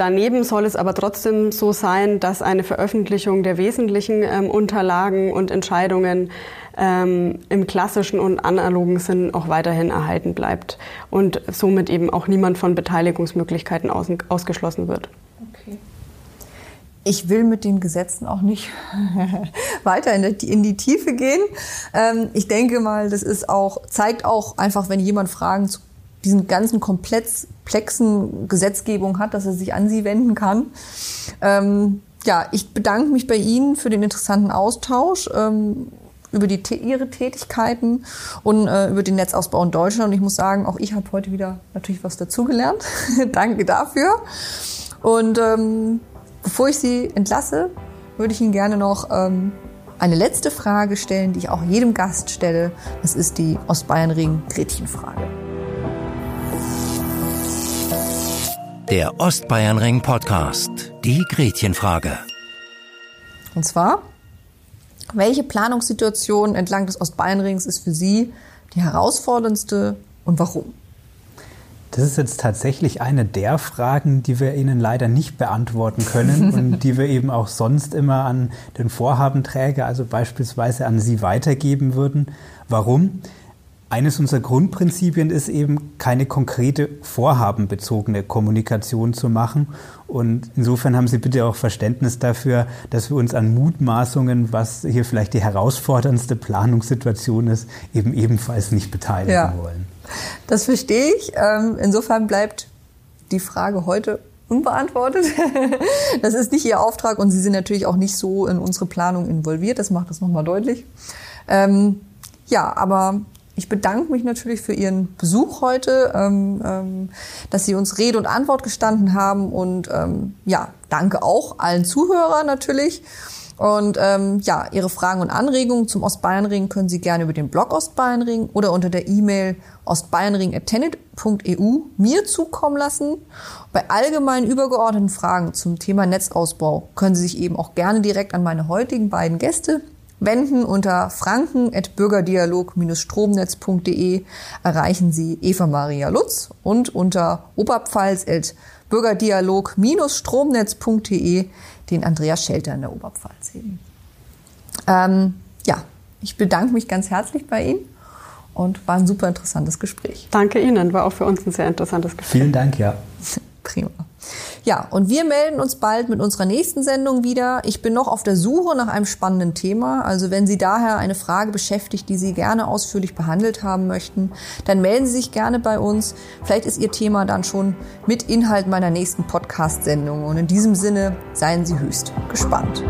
Daneben soll es aber trotzdem so sein, dass eine Veröffentlichung der wesentlichen ähm, Unterlagen und Entscheidungen ähm, im klassischen und analogen Sinn auch weiterhin erhalten bleibt und somit eben auch niemand von Beteiligungsmöglichkeiten aus, ausgeschlossen wird. Okay. Ich will mit den Gesetzen auch nicht weiter in die, in die, Tiefe gehen. Ähm, ich denke mal, das ist auch, zeigt auch einfach, wenn jemand Fragen zu diesen ganzen komplexen Gesetzgebung hat, dass er sich an sie wenden kann. Ähm, ja, ich bedanke mich bei Ihnen für den interessanten Austausch. Ähm, über die, ihre Tätigkeiten und äh, über den Netzausbau in Deutschland. Und ich muss sagen, auch ich habe heute wieder natürlich was dazugelernt. Danke dafür. Und ähm, bevor ich Sie entlasse, würde ich Ihnen gerne noch ähm, eine letzte Frage stellen, die ich auch jedem Gast stelle. Das ist die Ostbayernring-Gretchenfrage. Der Ostbayernring Podcast. Die Gretchenfrage. Und zwar, Welche Planungssituation entlang des Ostbayernrings ist für Sie die herausforderndste und warum? Das ist jetzt tatsächlich eine der Fragen, die wir Ihnen leider nicht beantworten können und die wir eben auch sonst immer an den Vorhabenträger, also beispielsweise an Sie weitergeben würden. Warum? Eines unserer Grundprinzipien ist eben, keine konkrete vorhabenbezogene Kommunikation zu machen. Und insofern haben Sie bitte auch Verständnis dafür, dass wir uns an Mutmaßungen, was hier vielleicht die herausforderndste Planungssituation ist, eben ebenfalls nicht beteiligen ja. wollen. Das verstehe ich. Ähm, insofern bleibt die Frage heute unbeantwortet. Das ist nicht Ihr Auftrag und Sie sind natürlich auch nicht so in unsere Planung involviert. Das macht das nochmal deutlich. Ähm, ja, aber ich bedanke mich natürlich für Ihren Besuch heute, ähm, ähm, dass Sie uns Rede und Antwort gestanden haben und ähm, ja, danke auch allen Zuhörern natürlich. Und ähm, ja, Ihre Fragen und Anregungen zum Ostbayernring können Sie gerne über den Blog Ostbayernring oder unter der E-Mail ostbayernring.tenet.eu mir zukommen lassen. Bei allgemeinen übergeordneten Fragen zum Thema Netzausbau können Sie sich eben auch gerne direkt an meine heutigen beiden Gäste wenden. Unter franken.bürgerdialog-stromnetz.de erreichen Sie Eva Maria Lutz und unter oberpfalz.bürgerdialog-stromnetz.de den Andreas Schelter in der Oberpfalz eben. Ähm, ja, ich bedanke mich ganz herzlich bei Ihnen und war ein super interessantes Gespräch. Danke Ihnen, war auch für uns ein sehr interessantes Gespräch. Vielen Dank, ja. Prima. Ja, und wir melden uns bald mit unserer nächsten Sendung wieder. Ich bin noch auf der Suche nach einem spannenden Thema. Also wenn Sie daher eine Frage beschäftigt, die Sie gerne ausführlich behandelt haben möchten, dann melden Sie sich gerne bei uns. Vielleicht ist Ihr Thema dann schon mit Inhalt meiner nächsten Podcast-Sendung. Und in diesem Sinne seien Sie höchst gespannt.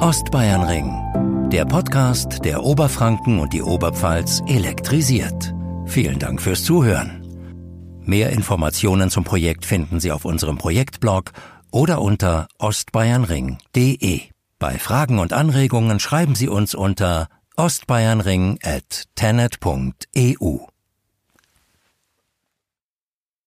Ostbayernring, der Podcast, der Oberfranken und die Oberpfalz elektrisiert. Vielen Dank fürs Zuhören. Mehr Informationen zum Projekt finden Sie auf unserem Projektblog oder unter ostbayernring.de. Bei Fragen und Anregungen schreiben Sie uns unter ostbayernring at tenet.eu.